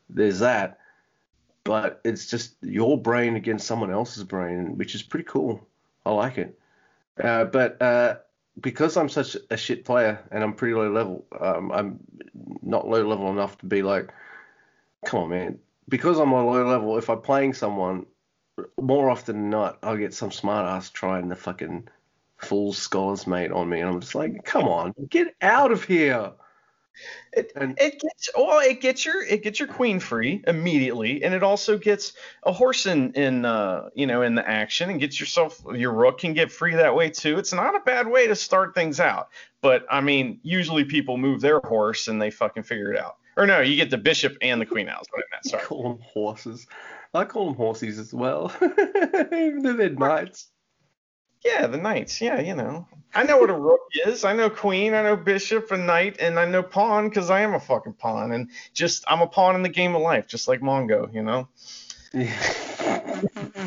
there's that. But it's just your brain against someone else's brain, which is pretty cool. I like it. Uh, but uh, because I'm such a shit player and I'm pretty low level, um, I'm not low level enough to be like, come on, man. Because I'm a low level, if I'm playing someone, more often than not, I'll get some smart ass trying the fucking full scholars mate on me, and I'm just like, come on, get out of here. It, And- it gets well, it gets your it gets your queen free immediately, and it also gets a horse in in uh, you know in the action, and gets yourself your rook can get free that way too. It's not a bad way to start things out, but I mean, usually people move their horse and they fucking figure it out. Or no, you get the bishop and the queen out. Is what I meant. I Sorry. call them horses. I call them horsies as well, even though they're knights. Yeah, the knights. Yeah, you know. I know what a rook is. I know queen. I know bishop and knight, and I know pawn because I am a fucking pawn. And just I'm a pawn in the game of life, just like Mongo. You know. Yeah.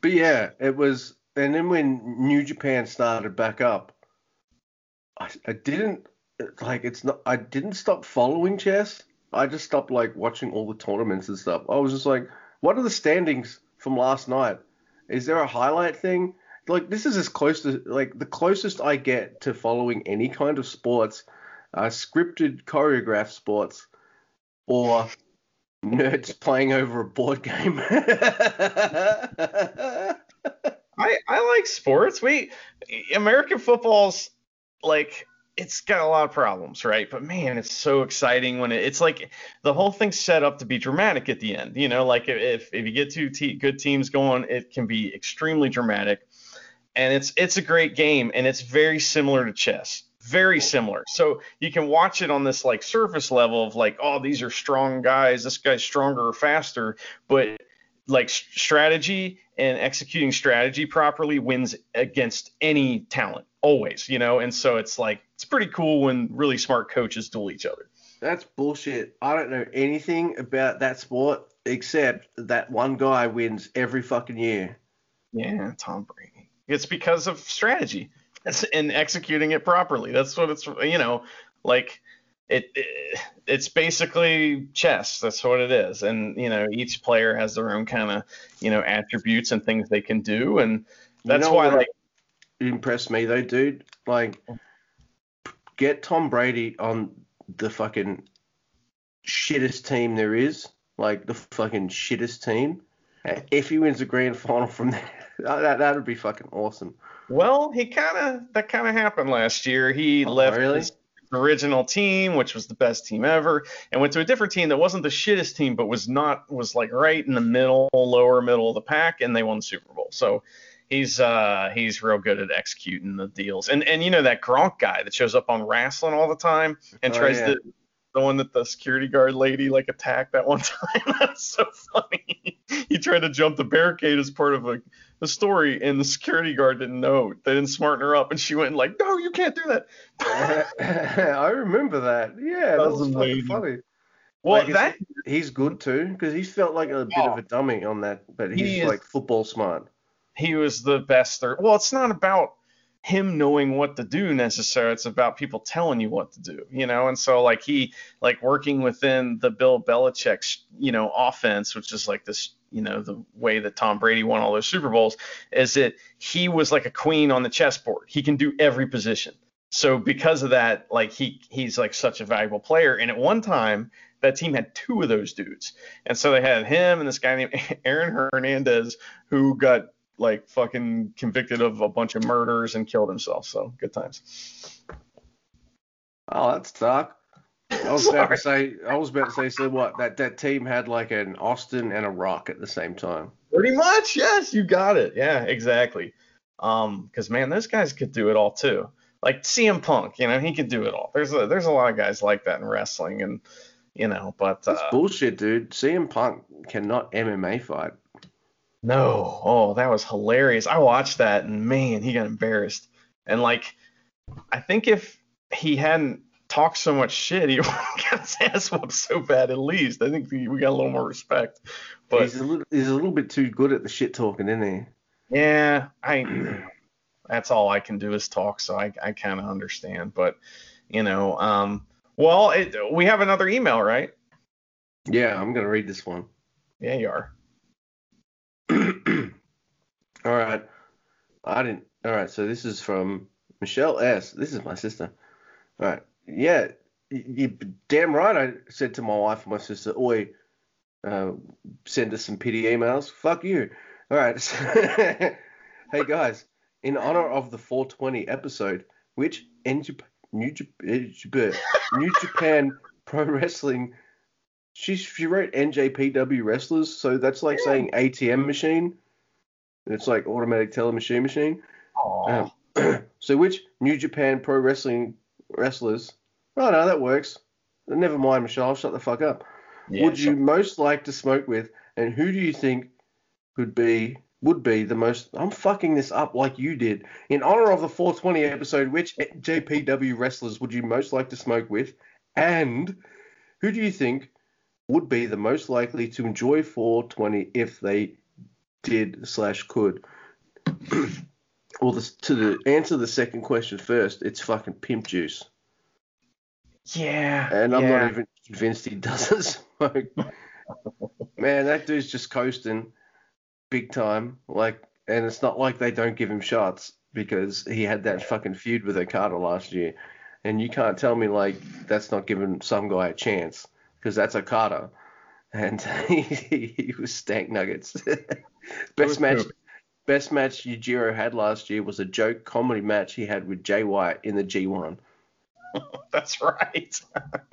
but yeah, it was. And then when New Japan started back up, I, I didn't like. It's not. I didn't stop following chess. I just stopped like watching all the tournaments and stuff. I was just like, what are the standings from last night? Is there a highlight thing? Like this is as close to like the closest I get to following any kind of sports, uh, scripted choreographed sports, or nerds playing over a board game. I, I like sports. We American football's like it's got a lot of problems, right? But man, it's so exciting when it, it's like the whole thing's set up to be dramatic at the end. You know, like if if you get two te- good teams going, it can be extremely dramatic, and it's it's a great game, and it's very similar to chess. Very similar. So you can watch it on this like surface level of like, oh, these are strong guys. This guy's stronger or faster, but like strategy and executing strategy properly wins against any talent always you know? And so it's like it's pretty cool when really smart coaches duel each other. That's bullshit. I don't know anything about that sport except that one guy wins every fucking year. yeah tom brady. It's because of strategy. And executing it properly. That's what it's you know like it, it it's basically chess that's what it is and you know each player has their own kind of you know attributes and things they can do and that's know why like Impressed me though, dude. Like, get Tom Brady on the fucking shittest team there is, like the fucking shittest team. If he wins the grand final from there, that that would be fucking awesome. Well, he kind of that kind of happened last year. He Oh, left really? his original team, which was the best team ever, and went to a different team that wasn't the shittest team, but was not was like right in the middle, lower middle of the pack, and they won the Super Bowl. So he's uh he's real good at executing the deals. And and you know that Gronk guy that shows up on wrestling all the time and Oh, tries yeah. to the one that the security guard lady like attacked that one time. That's so funny. he tried to jump the barricade as part of a, a story, and the security guard didn't know. They didn't smarten her up, and she went like, "No, you can't do that." I remember that. Yeah, that, That was, fucking funny. well, Like, that He's good too, because he's felt like a bit of a dummy on that, but he's He is- like football smart. he was the best third. Well, it's not about him knowing what to do necessarily. It's about people telling you what to do, you know. And so like he like working within the Bill Belichick's you know offense, which is like this you know the way that Tom Brady won all those Super Bowls, is that he was like a queen on the chessboard. He can do every position. So because of that, like he he's like such a valuable player. And at one time, that team had two of those dudes. And so they had him and this guy named Aaron Hernandez who got like fucking convicted of a bunch of murders and killed himself. So good times. Oh, that's dark. I was about to say, I was about to say, so what? That that team had like an Austin and a Rock at the same time. Pretty much, yes, you got it. Yeah, exactly. Um, because man, those guys could do it all too. like CM Punk, you know, he could do it all. There's a there's a lot of guys like that in wrestling, and you know, but That's uh, bullshit, dude. CM Punk cannot MMA fight. no, oh, that was hilarious. I watched that, and man, he got embarrassed. And like, I think if he hadn't talked so much shit, he got his ass whooped so bad. At least I think we we got a little more respect. But he's a little, he's a little bit too good at the shit talking, isn't he? Yeah, I. That's all I can do is talk, so I I kind of understand. But you know, um, well, it, we have another email, right? Yeah, I'm gonna read this one. Yeah, you are. All right. I didn't. All right. So this is from Michelle S. This is my sister. All right. Yeah. You, damn right. I said to my wife and my sister, "Oi, uh, send us some pity emails." Fuck you. All right. hey guys, in honor of the 420 episode, which in New, Jap- eh, New Japan Pro Wrestling. She, she wrote NJPW wrestlers, so that's like saying ATM machine. It's like automatic teller machine machine. Um, so which New Japan Pro Wrestling wrestlers? Oh no, that works. Never mind, Michelle. Shut the fuck up. Yeah, would you most like to smoke with, and who do you think could be would be the most? I'm fucking this up like you did. In honor of the 420 episode, which JPW wrestlers would you most like to smoke with, and who do you think would be the most likely to enjoy 420 if they did slash could? well, this, to the answer the second question first, it's fucking pimp juice, Yeah. and I'm yeah. not even convinced he doesn't smoke. Man, that dude's just coasting, big time. Like, and it's not like they don't give him shots because he had that fucking feud with Okada last year, and you can't tell me like that's not giving some guy a chance because that's Okada, and he, he was stank nuggets. best match, poop. best match Yujiro had last year was a joke comedy match he had with Jay White in the G1. That's right.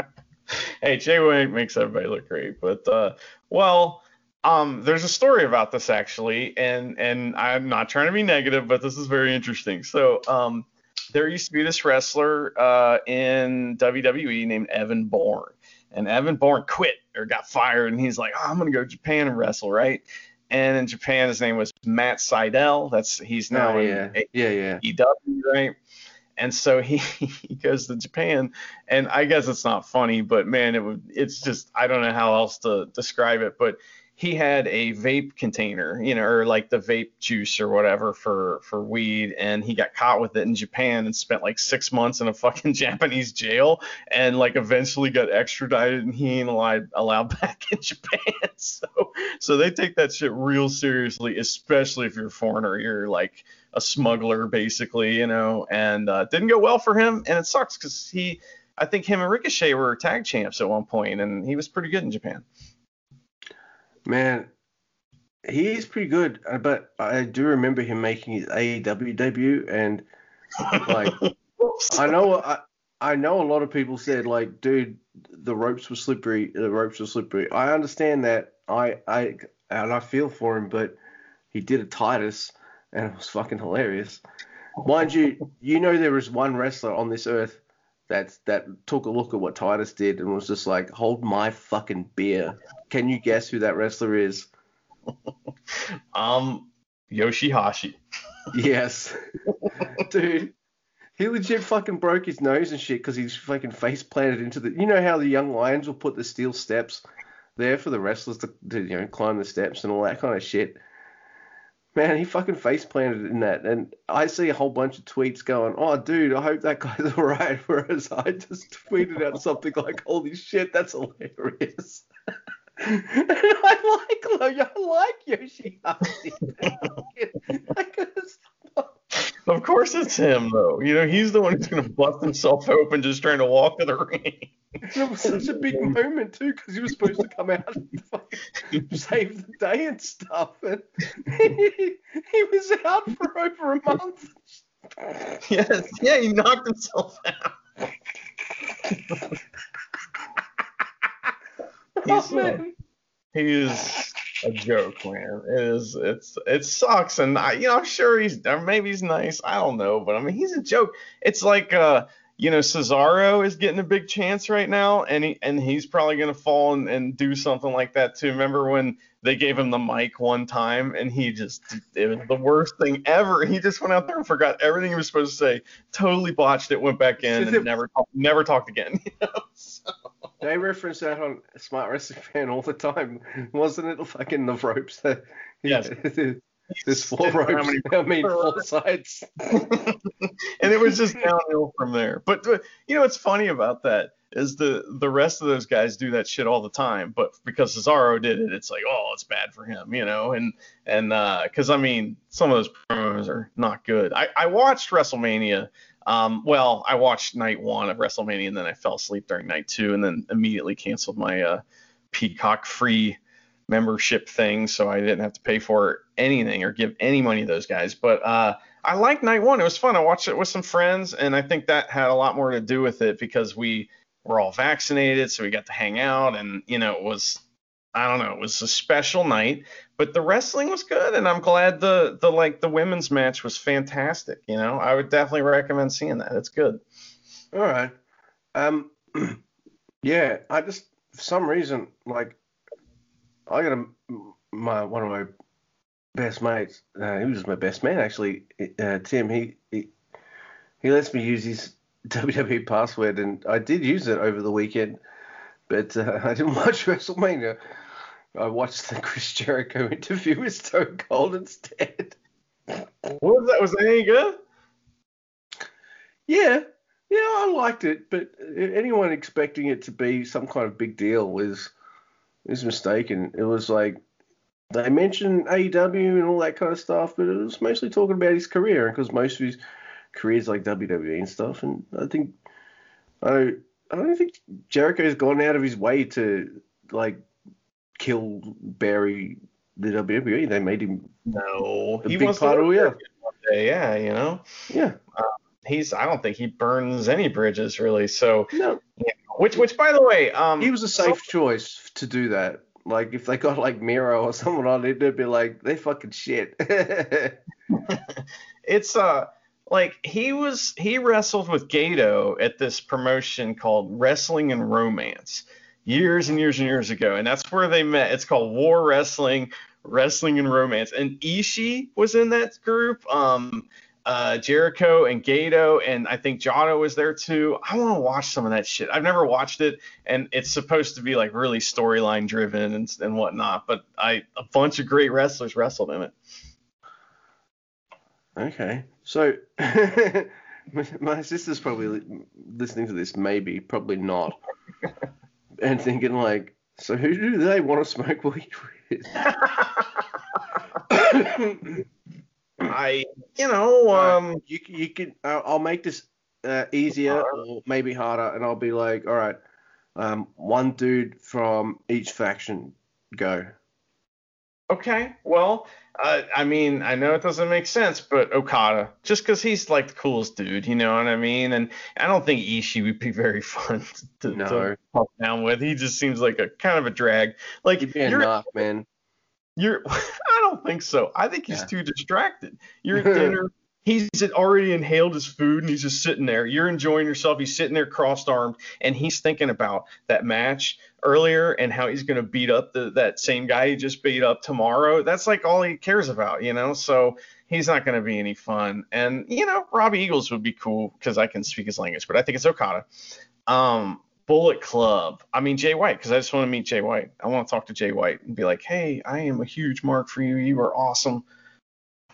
hey, Jay White makes everybody look great, but uh, well, um, there's a story about this actually, and and I'm not trying to be negative, but this is very interesting. So, um, there used to be this wrestler uh, in WWE named Evan Bourne, and Evan Bourne quit or got fired, and he's like, oh, I'm gonna go to Japan and wrestle, right? And in Japan, his name was Matt Sydal. That's he's now Oh, in yeah, yeah, yeah. EW, right? And so he, he goes to Japan, and I guess it's not funny, but man, it would it's just I don't know how else to describe it, but he had a vape container, you know, or like the vape juice or whatever for for weed, and he got caught with it in Japan and spent like six months in a fucking Japanese jail, and like eventually got extradited, and he ain't allowed allowed back in Japan. So so they take that shit real seriously, especially if you're a foreigner, you're like a smuggler basically, you know, and uh, didn't go well for him, and it sucks because he. I think him and Ricochet were tag champs at one point, and he was pretty good in Japan. Man, he is pretty good, uh, but I do remember him making his AEW debut, and like I know I I know a lot of people said like, dude, the ropes were slippery, the ropes were slippery. I understand that. I I and I feel for him, but he did a Titus, and it was fucking hilarious. Mind you, you know there was one wrestler on this earth that that took a look at what Titus did and was just like, hold my fucking beer. Can you guess who that wrestler is? Um, Yoshihashi. Yes. Dude, he legit fucking broke his nose and shit because he's fucking face planted into the. You know how the young lions will put the steel steps there for the wrestlers to, to you know climb the steps and all that kind of shit. Man, he fucking face planted in that, and I see a whole bunch of tweets going, "Oh, dude, I hope that guy's alright." Whereas I just tweeted out something like, "Holy shit, that's hilarious." and I like, I like Yoshihashi. Stop. Of course it's him though. You know, he's the one who's gonna bust himself open just trying to walk to the ring. It was such a big moment too, because he was supposed to come out and save the day and stuff, and he, he was out for over a month. yes, yeah, he knocked himself out. Oh He's, uh, he is a joke, man. It is. It's it sucks, and I, you know, I'm sure he's or maybe he's nice. I don't know, but I mean, he's a joke. It's like uh, you know, Cesaro is getting a big chance right now, and he and he's probably gonna fall and, and do something like that too. Remember when they gave him the mic one time, and he just it was the worst thing ever. He just went out there and forgot everything he was supposed to say, totally botched it, went back in, and never never talked again. You know? They reference that on Smart Wrestling Fan all the time, wasn't it? The fucking the ropes that. Yes. There's four ropes. I mean, four sides. and it was just downhill from there. But uh, you know what's funny about that is the the rest of those guys do that shit all the time. But because Cesaro did it, it's like, oh, it's bad for him, you know. And and because I mean, some of those promos are not good. I I watched WrestleMania. Um, well, I watched night one of WrestleMania, and then I fell asleep during night two, and then immediately canceled my uh, Peacock free membership thing, so I didn't have to pay for anything or give any money to those guys. But uh, I liked night one. It was fun. I watched it with some friends, and I think that had a lot more to do with it because we were all vaccinated, so we got to hang out, and you know, it was I don't know, it was a special night. But the wrestling was good, and I'm glad the the like the women's match was fantastic. You know, I would definitely recommend seeing that. It's good. All right. Um. Yeah, I just for some reason like I got a my one of my best mates. Uh, he was my best man actually. Uh, Tim. He, he he lets me use his WWE password, and I did use it over the weekend, but uh, I didn't watch WrestleMania. I watched the Chris Jericho interview with Stone Cold instead. What was that? Was that any good? Yeah, yeah, I liked it, but anyone expecting it to be some kind of big deal was is mistaken. It was like they mentioned AEW and all that kind of stuff, but it was mostly talking about his career because most of his career's like WWE and stuff. And I think I don't, I don't think Jericho's gone out of his way to like kill Barry the WWE. They made him No, a he big part of work yeah, day, Yeah, you know. yeah. he's I don't think he burns any bridges really. So No, which which by the way, um He was a safe choice to do that. Like if they got like Miro or someone on it, they'd be like, they fucking shit. it's uh like he was he wrestled with Gedo at this promotion called Wrestling and Romance years and years and years ago, and that's where they met. It's called War Wrestling, Wrestling and Romance, and Ishii was in that group. Um, uh, Jericho and Gedo, and I think Jado was there too. I want to watch some of that shit. I've never watched it, and it's supposed to be like really storyline driven and, and whatnot. But I a bunch of great wrestlers wrestled in it. okay, so my- my sister's probably listening to this, maybe, probably not, and thinking like, so who do they want to smoke weed with? I, you know, um, you you can I'll I'll make this uh, easier or maybe harder, and I'll be like, all right, um, one dude from each faction, go. Okay, well, uh, I mean, I know it doesn't make sense, but Okada, just because he's like the coolest dude, you know what I mean? And I don't think Ishii would be very fun to, No. to talk down with. He just seems like a kind of a drag. Like You'd be you're, narc, man. you're, I don't think so. I think he's Yeah. too distracted. You're at dinner. He's already inhaled his food and he's just sitting there. You're enjoying yourself. He's sitting there crossed armed and he's thinking about that match earlier and how he's going to beat up the, that same guy he just beat up tomorrow. That's like all he cares about, you know? So he's not going to be any fun. And, you know, Robbie Eagles would be cool because I can speak his language, but I think it's Okada. Um, Bullet Club. I mean, Jay White, because I just want to meet Jay White. I want to talk to Jay White and be like, hey, I am a huge mark for you. You are awesome.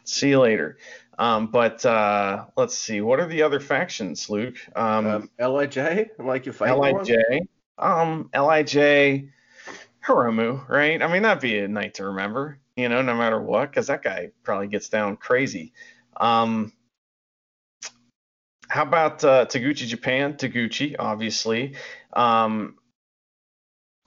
See you later. Um, but uh, let's see. What are the other factions, Luke? Um, Um, Lij, like your favorite one? Lij, um, Lij, Hiromu, right? I mean, that'd be a night to remember, you know, no matter what, because that guy probably gets down crazy. Um, how about uh, Taguchi Japan? Taguchi, obviously. Um,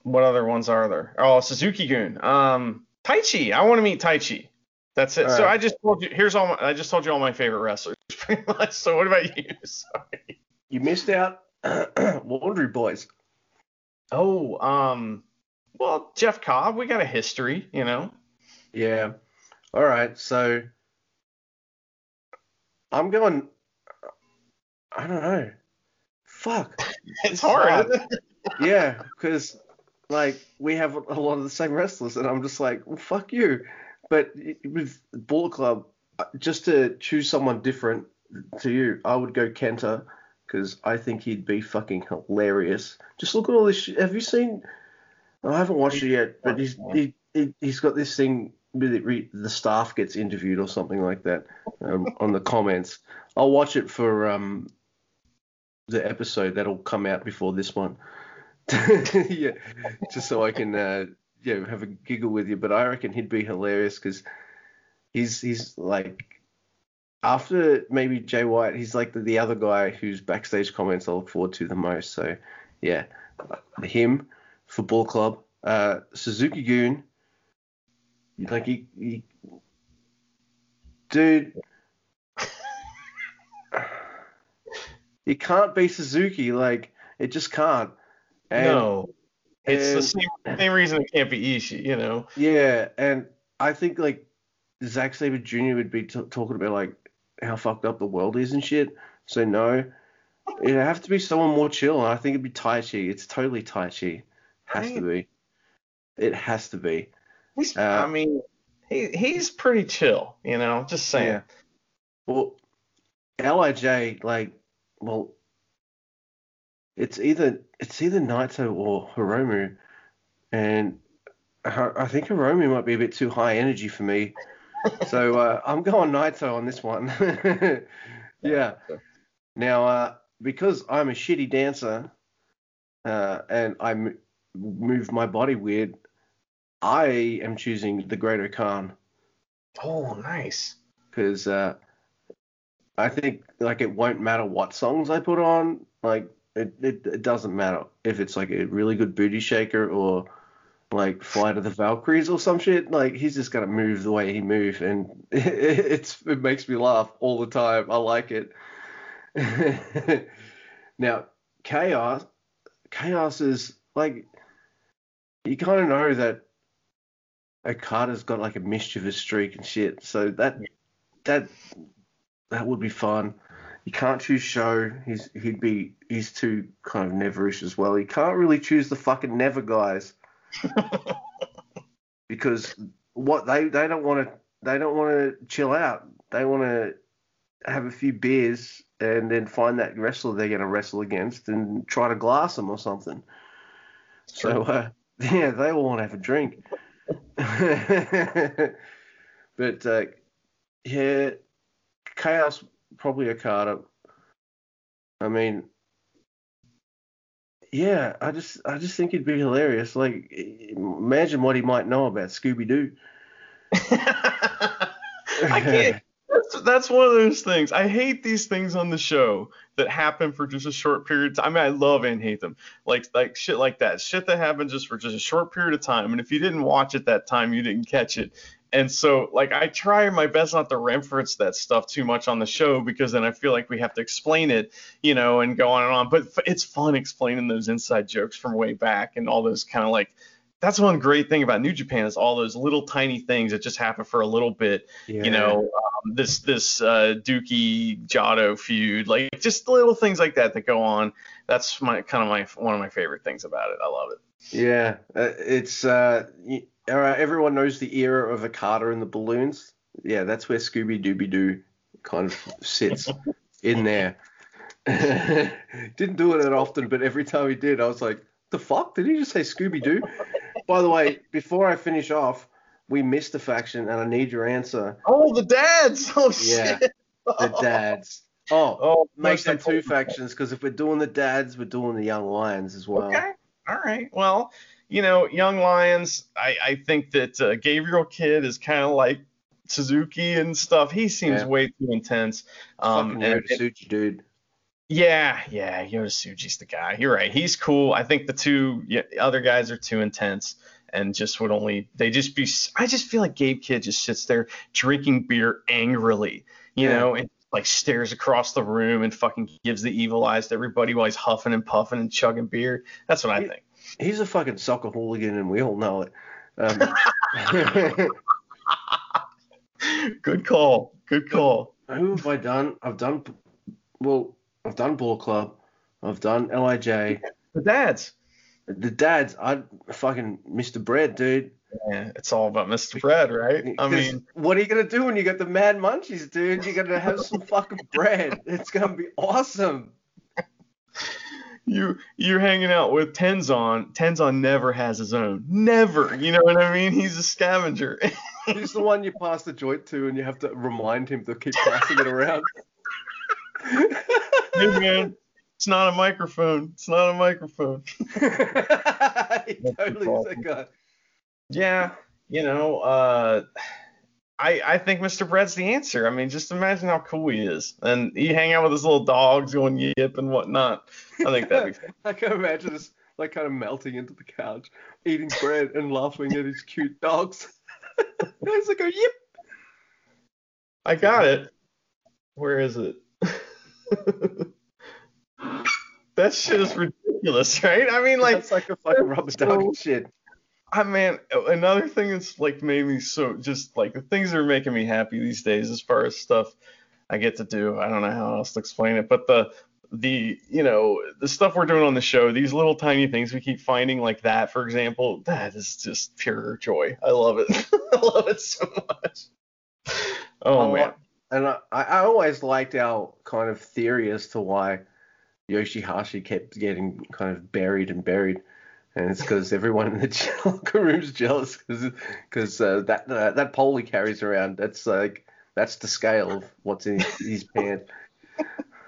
what other ones are there? Oh, Suzuki Gun. Um, Taichi. I want to meet Taichi. That's it. All so right. I just told you. Here's all. My, I just told you all my favorite wrestlers, pretty much. So what about you? Sorry. You missed out. Laundry Boys. Oh, um, Well, Jeff Cobb, we got a history, you know. Yeah. All right. So I'm going. I don't know. Fuck. It's hard. hard. isn't it? Yeah, because like we have a lot of the same wrestlers, and I'm just like, well, fuck you. But with Bullet Club, uh, just to choose someone different to you, I would go Kenta because I think he'd be fucking hilarious. Just look at all this. Have you seen? I haven't watched it yet, but he's he, he he's got this thing with it. Re, the staff gets interviewed or something like that um, on the comments. I'll watch it for um the episode that'll come out before this one. yeah, just so I can uh, yeah have a giggle with you. But I reckon he'd be hilarious because he's he's like after maybe Jay White, he's like the, the other guy whose backstage comments I look forward to the most. So yeah, him for Bull Club, uh, Suzuki Gun, like he, he dude. You can't be Suzuki, like it just can't. And, no. It's the same, same reason it can't be Ishii, you know. Yeah, and I think like Zack Sabre Jr. would be t- talking about like how fucked up the world is and shit. So no, it'd have to be someone more chill. And I think it'd be Taichi. It's totally Taichi. Has to be. It has to be. He's, Uh, I mean, he he's pretty chill, you know. Just saying. Yeah. Well, Lij like, well, it's either it's either Naito or Hiromu, and I think Hiromu might be a bit too high energy for me. so uh, I'm going Naito on this one. yeah. Now, uh, because I'm a shitty dancer, uh, and I m- move my body weird, I am choosing the Great Khan Oh, nice. because uh, I think like it won't matter what songs I put on. Like it, it, it doesn't matter if it's like a really good booty shaker or like Flight of the Valkyries or some shit. Like he's just gonna move the way he move, and it's it makes me laugh all the time. I like it. now chaos, chaos is like you kind of know that Okada's got like a mischievous streak and shit. So that that that would be fun. You can't choose show. He's he'd be he's too kind of neverish as well. He can't really choose the fucking never guys because what they they don't want to they don't want to chill out. They want to have a few beers and then find that wrestler they're going to wrestle against and try to glass them or something. So uh, yeah, they all want to have a drink. but uh, yeah, chaos probably Okada. I mean, yeah, I just I just think it'd be hilarious. Like, imagine what he might know about Scooby Doo. I can't. That's, that's one of those things. I hate these things on the show that happen for just a short period of time. I mean, I love and hate them. Like like shit like that. Shit that happens just for just a short period of time. And if you didn't watch it that time, you didn't catch it. And so like I try my best not to reference that stuff too much on the show because then I feel like we have to explain it, you know, and go on and on. But it's fun explaining those inside jokes from way back and all those kind of like that's one great thing about New Japan is all those little tiny things that just happen for a little bit. Yeah. You know, um, this this uh, Dookie Jado feud, like just little things like that that go on. That's my kind of my one of my favorite things about it. I love it. Yeah, uh, it's uh, y- Everyone knows the era of Okada and the balloons. Yeah, that's where Scooby Dooby Doo kind of sits in there. Didn't do it that often, but every time he did, I was like, "The fuck? Did he just say Scooby Doo?" By the way, before I finish off, we missed a faction, and I need your answer. Oh, the dads! Oh Yeah, shit! the dads. Oh, Oh, make them two factions because if we're doing the dads, we're doing the young lions as well. Okay. All right. Well, you know, Young Lions, I, I think that uh, Gabriel Kidd is kind of like Suzuki and stuff. He seems Yeah. way too intense. Um, Fucking and, Yota dude. yeah, yeah, Yota the guy. You're right. He's cool. I think the two yeah, other guys are too intense and just would only they just be. I just feel like Gabe Kidd just sits there drinking beer angrily, you Yeah. know, and like stares across the room and fucking gives the evil eyes to everybody while he's huffing and puffing and chugging beer. That's what I think. He's a fucking soccer hooligan, and we all know it. Um, Good call. Good call. who have I done? I've done, well, I've done Bullet Club. I've done Lij. The dads. The dads, I fucking Mr. Bread, dude. Yeah, it's all about Mr. Bread, right? I mean, what are you gonna do when you got the mad munchies, dude? You're gonna have some fucking bread. It's gonna be awesome. You you're hanging out with Tenzan. Tenzan never has his own. Never. You know what I mean? He's a scavenger. He's the one you pass the joint to, and you have to remind him to keep passing it around. hey man, it's not a microphone. It's not a microphone. he totally is that guy. Yeah, you know, uh, I I think Mr. Bread's the answer. I mean, just imagine how cool he is, and he hang out with his little dogs going yip and whatnot. I think that'd be. I can imagine us like kind of melting into the couch, eating bread and laughing at his cute dogs. As like go, yip. I got it. Where is it? that shit is ridiculous, right? I mean, like, That's like a fucking rubber dog shit. I mean, another thing that's like made me so just like the things that are making me happy these days, as far as stuff I get to do. I don't know how else to explain it, but the the you know the stuff we're doing on the show, these little tiny things we keep finding, like that, for example, that is just pure joy. I love it. I love it so much. Oh man. And I, I always liked our kind of theory as to why Yoshi-Hashi kept getting kind of buried and buried. And it's because everyone in the locker room's jealous because uh, that uh, that pole he carries around, that's like that's the scale of what's in his, his pants.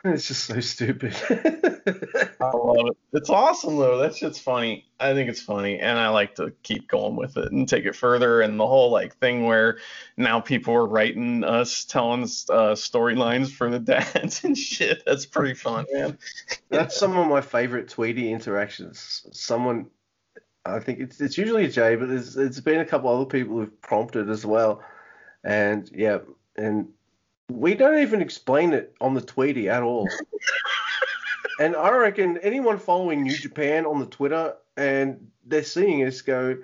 It's just so stupid. I love it. It's awesome though. That shit's funny. I think it's funny, and I like to keep going with it and take it further. And the whole like thing where now people are writing us, telling uh, storylines for the dads and shit. That's pretty fun, man. That's some of my favorite Tweety interactions. Someone, I think it's it's usually Jay, but there's it's been a couple other people who've prompted as well, and yeah, and we don't even explain it on the Tweety at all. and I reckon anyone following New Japan on the Twitter and they're seeing us go,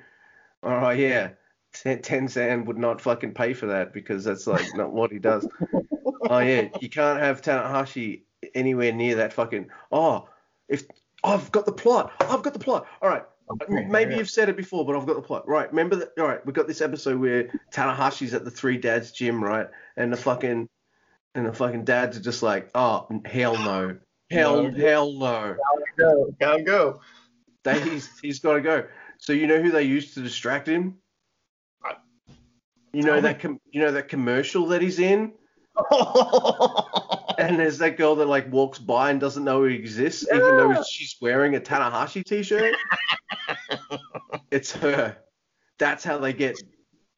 all right, yeah, Ten- Tenzan would not fucking pay for that because that's like not what he does. oh yeah, you can't have Tanahashi anywhere near that fucking. Oh, if I've got the plot, I've got the plot. All right, maybe yeah. you've said it before, but I've got the plot. Right, remember that? All right, we've got this episode where Tanahashi's at the three dads gym, right, and the fucking and the fucking dads are just like, oh hell no, hell No. hell no. Go, gotta go. They, he's he's got to go. So you know who they used to distract him? You know that com- you know that commercial that he's in, and there's that girl that like walks by and doesn't know he exists, even though she's wearing a Tanahashi t-shirt. it's her. That's how they get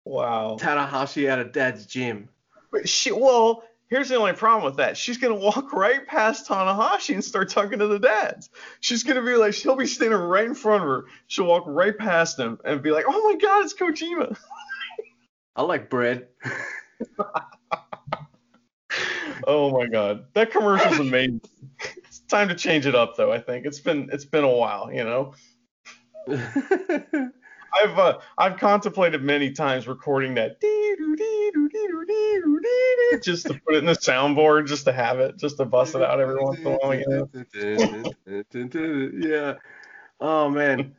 wow. Tanahashi out of Dad's gym. But she, well, here's the only problem with that. She's gonna walk right past Tanahashi and start talking to the dads. She's gonna be like, she'll be standing right in front of her. She'll walk right past him and be like, "Oh my God, it's Kojima." I like bread. Oh my God, that commercial's amazing. it's time to change it up, though. I think it's been it's been a while. You know, I've uh, I've contemplated many times recording that just to put it in the soundboard, just to have it, just to bust it out every once in a while. Yeah. Oh man.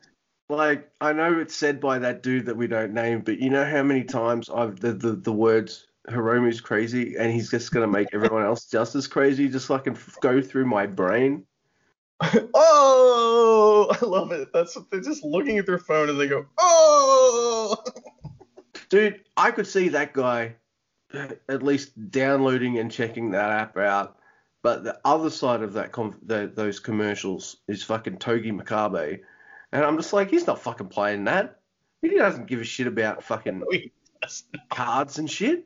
Like I know it's said by that dude that we don't name, but you know how many times I've the the, the words Hiromu's crazy and he's just gonna make everyone else just as crazy, just fucking f- go through my brain. oh, I love it. That's what they're just looking at their phone and they go, oh. Dude, I could see that guy uh, at least downloading and checking that app out. But the other side of that, com- the, those commercials is fucking Togi Makabe, and I'm just like, he's not fucking playing that. He doesn't give a shit about fucking cards and shit.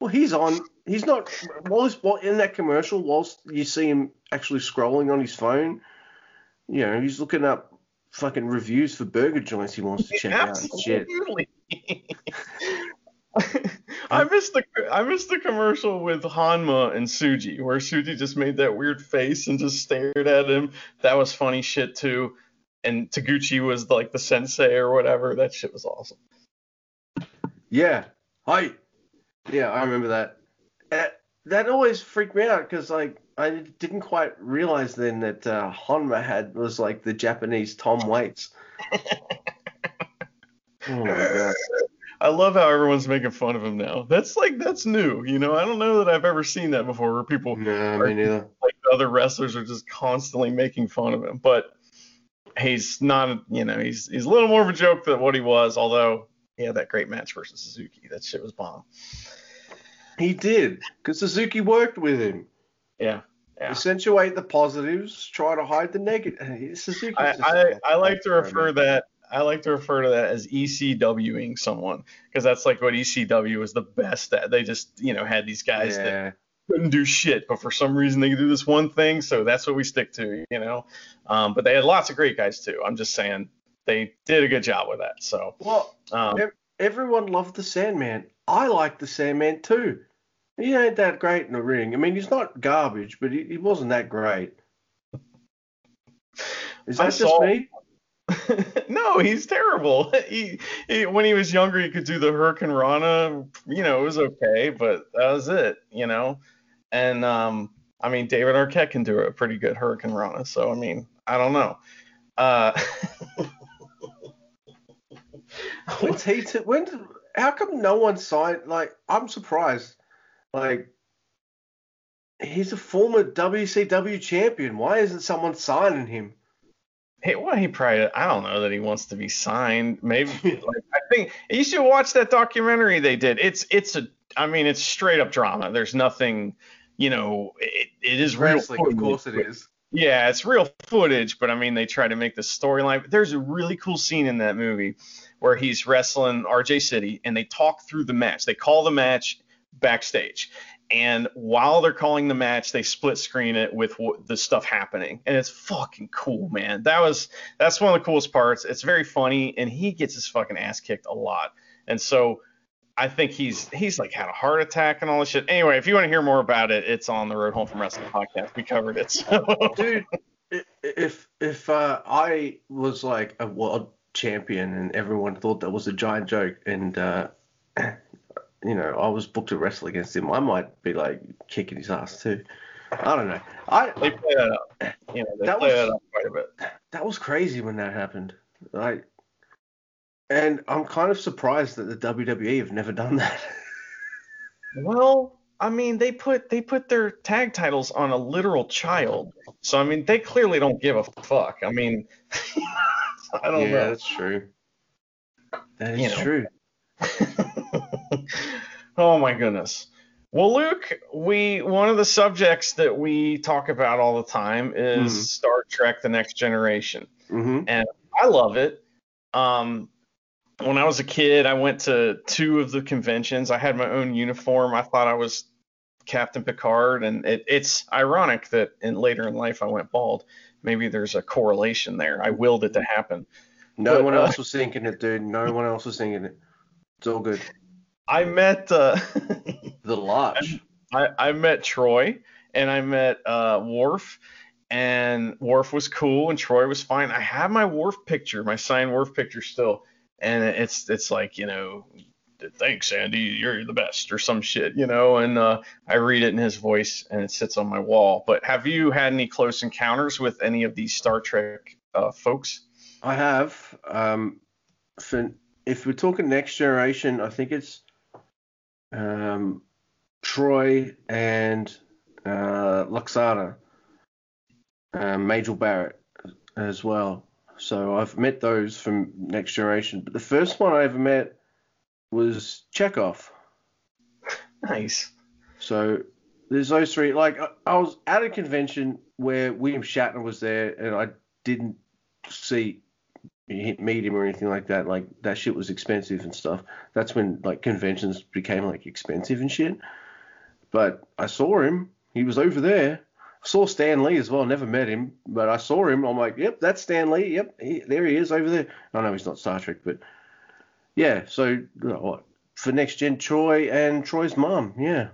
Well, he's on. He's not. While he's in that commercial, whilst you see him actually scrolling on his phone, you know, he's looking up fucking reviews for burger joints he wants to check out and shit. Absolutely. I missed the I missed the commercial with Honma and Tsuji where Tsuji just made that weird face and just stared at him. That was funny shit too. and Taguchi was like the sensei or whatever. That shit was awesome. Yeah. Hi. Yeah, I remember that. Uh, that always freaked me out because like I didn't quite realize then that uh, Honma had was like the Japanese Tom Waits. oh. I love how everyone's making fun of him now. That's like that's new, you know. I don't know that I've ever seen that before, where people No, neither. like other wrestlers are just constantly making fun of him. But he's not, you know, he's he's a little more of a joke than what he was. Although he had that great match versus Suzuki, that shit was bomb. He did because Suzuki worked with him. Yeah, yeah. Accentuate the positives, try to hide the negative. Suzuki. I, I, I like to refer that I like to refer to that as ECWing someone because that's like what ECW was the best at. They just you know had these guys that couldn't do shit, but for some reason they could do this one thing, so that's what we stick to, you know. Um, but they had lots of great guys too. I'm just saying they did a good job with that. So Well, um, everyone loved the Sandman. I like the Sandman too. He ain't that great in the ring. I mean, he's not garbage, but he, he wasn't that great. Is I that just saw- me? no, he's terrible. He, he when he was younger, he could do the hurricanrana. You know, it was okay, but that was it. You know, and um, I mean, David Arquette can do a pretty good hurricanrana. So I mean, I don't know. Uh, When's he? T- when? How come no one signed? Like, I'm surprised. Like, he's a former WCW champion. Why isn't someone signing him? Hey, well, he probably, I don't know that he wants to be signed. Maybe, like, I think you should watch that documentary they did. It's, it's a, I mean, it's straight up drama. There's nothing, you know, it, it is real. Wrestling, of course it is. Yeah, it's real footage, but I mean, they try to make the storyline. There's a really cool scene in that movie where he's wrestling RJ City and they talk through the match. They call the match backstage. And while they're calling the match, they split screen it with the stuff happening, and it's fucking cool, man. That was that's one of the coolest parts. It's very funny, and he gets his fucking ass kicked a lot. And so I think he's he's like had a heart attack and all this shit. Anyway, if you want to hear more about it, it's on the Road Home from Wrestling podcast. We covered it. So. dude if if uh, i was like a world champion and everyone thought that was a giant joke and uh, you know i was booked to wrestle against him i might be like kicking his ass too i don't know i they play that up. You know, they That play was- that up quite a bit. that was crazy when that happened like and i'm kind of surprised that the wwe have never done that Well, I mean, they put they put their tag titles on a literal child, so I mean, they clearly don't give a fuck. I mean, I don't yeah know. that's true that is You know. true oh my goodness. Well, Luke, we one of the subjects that we talk about all the time is Mhm. Star Trek: The Next Generation. hmm and I love it. Um, when I was a kid, I went to two of the conventions. I had my own uniform. I thought I was Captain Picard, and it, it's ironic that in later in life I went bald. Maybe there's a correlation there. I willed it to happen. no But, one uh, else was thinking it dude no one else was thinking it it's all good I met uh, the large I, I met Troi and I met uh, Worf, and Worf was cool and Troi was fine. I have my Worf picture, my signed Worf picture still, and it's it's like you know, thanks Andy, you're the best or some shit, you know. And uh, I read it in his voice, and it sits on my wall. But have you had any close encounters with any of these Star Trek uh, folks? I have. Um, for, if we're talking next generation, I think it's um, Troi and uh, Lwaxana, um, Majel Barrett as well. So I've met those from next generation. But the first one I ever met was Chekov. Nice. So there's those three. Like I, I was at a convention where William Shatner was there, and I didn't see meet him or anything like that. Like that shit was expensive and stuff. That's when like conventions became like expensive and shit. But I saw him. He was over there. Saw Stan Lee as well. Never met him, but I saw him. I'm like, yep, that's Stan Lee. Yep, he, there he is over there. I know he's not Star Trek, but yeah. So what for next gen, Troi and Troi's mom. Yeah.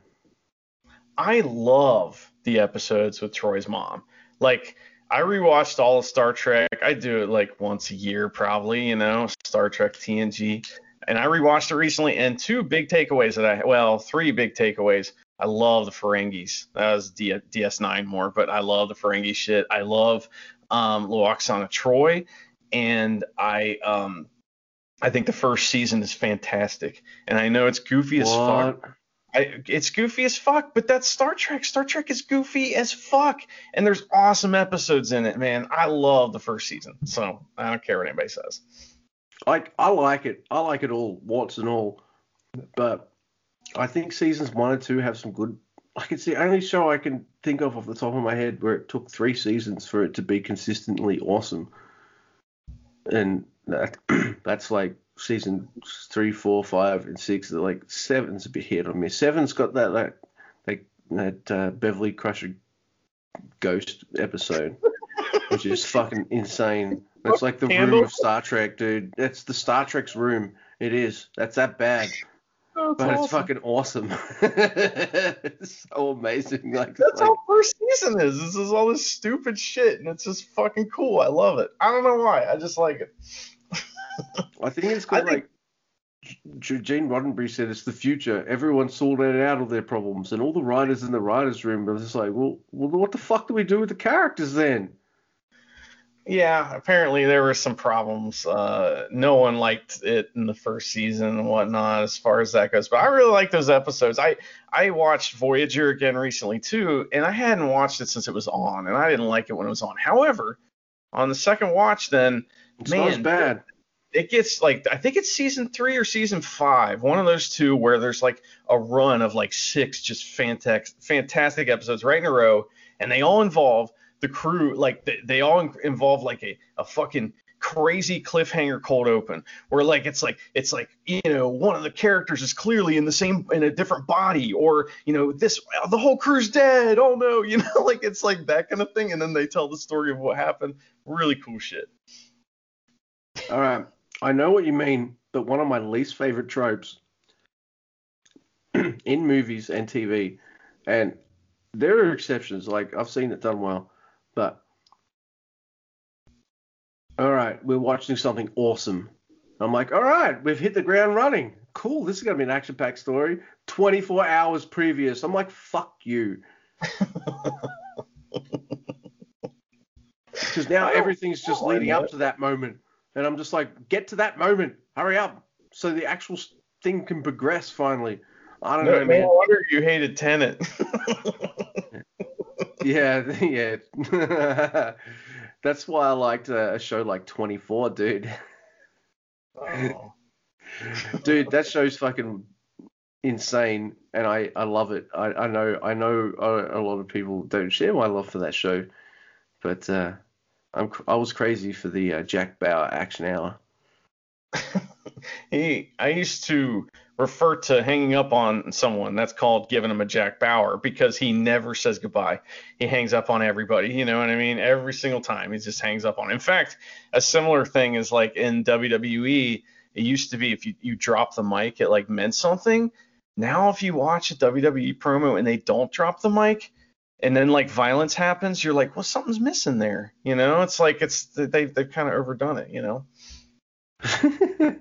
I love the episodes with Troi's mom. Like I rewatched all of Star Trek. I do it like once a year, probably. You know, Star Trek TNG, and I rewatched it recently. And two big takeaways that I, well, three big takeaways. I love the Ferengis. That was D- DS9 more, but I love the Ferengi shit. I love um, Lwaxana Troi, and I um, I think the first season is fantastic. And I know it's goofy as fuck. I, it's goofy as fuck, but that's Star Trek. Star Trek is goofy as fuck, and there's awesome episodes in it, man. I love the first season, so I don't care what anybody says. Like I like it. I like it all, warts and all. But I think seasons one and two have some good. Like it's the only show I can think of off the top of my head where it took three seasons for it to be consistently awesome. And that that's like season three, four, five, and six. Like seven's a bit hit on me. Seven's got that like like that uh, Beverly Crusher ghost episode, which is fucking insane. That's like the room of Star Trek, dude. That's the Star Trek's room. It is. That's that bad. Oh, but it's fucking awesome. it's so amazing. Like, That's like how first season is. This is all this stupid shit, and it's just fucking cool. I love it. I don't know why. I just like it. I think it's I got think- like Gene Roddenberry said it's the future. Everyone sorted out all their problems, and all the writers in the writers' room are just like, well, well, what the fuck do we do with the characters then? Yeah, apparently there were some problems. Uh, no one liked it in the first season and whatnot, as far as that goes. But I really like those episodes. I I watched Voyager again recently too, and I hadn't watched it since it was on, and I didn't like it when it was on. However, on the second watch, then It's Man, bad. it gets like I think it's season three or season five, one of those two where there's like a run of like six just fantastic fantastic episodes right in a row, and they all involve the crew like they, they all involve like a, a fucking crazy cliffhanger cold open where like it's like it's like you know one of the characters is clearly in the same in a different body or you know this uh, the whole crew's dead. Oh no you know like it's like that kind of thing. And then they tell the story of what happened. Really cool shit. All right, I know what you mean, but one of my least favorite tropes in movies and TV, and there are exceptions. Like I've seen it done well, but all right, we're watching something awesome. I'm like, all right, we've hit the ground running. Cool, this is gonna be an action-packed story. 24 hours previous. I'm like, fuck you. Because now everything's just leading up to that moment. And I'm just like, get to that moment. Hurry up. So the actual thing can progress finally. I don't No, know, no man. wonder you hated Tenet. Yeah, yeah. That's why I liked uh, a show like 24, dude. oh. dude, that show's fucking insane, and I, I love it. I, I know I know a, a lot of people don't share my love for that show, but uh, I'm I was crazy for the uh, Jack Bauer action hour. he, I used to refer to hanging up on someone. That's called giving him a Jack Bauer because he never says goodbye. He hangs up on everybody. You know what I mean? Every single time he just hangs up on. In fact, a similar thing is like in WWE. It used to be if you, you drop the mic, it like meant something. Now if you watch a WWE promo and they don't drop the mic, and then like violence happens, you're like, well, something's missing there. You know, it's like it's they they've kind of overdone it. You know.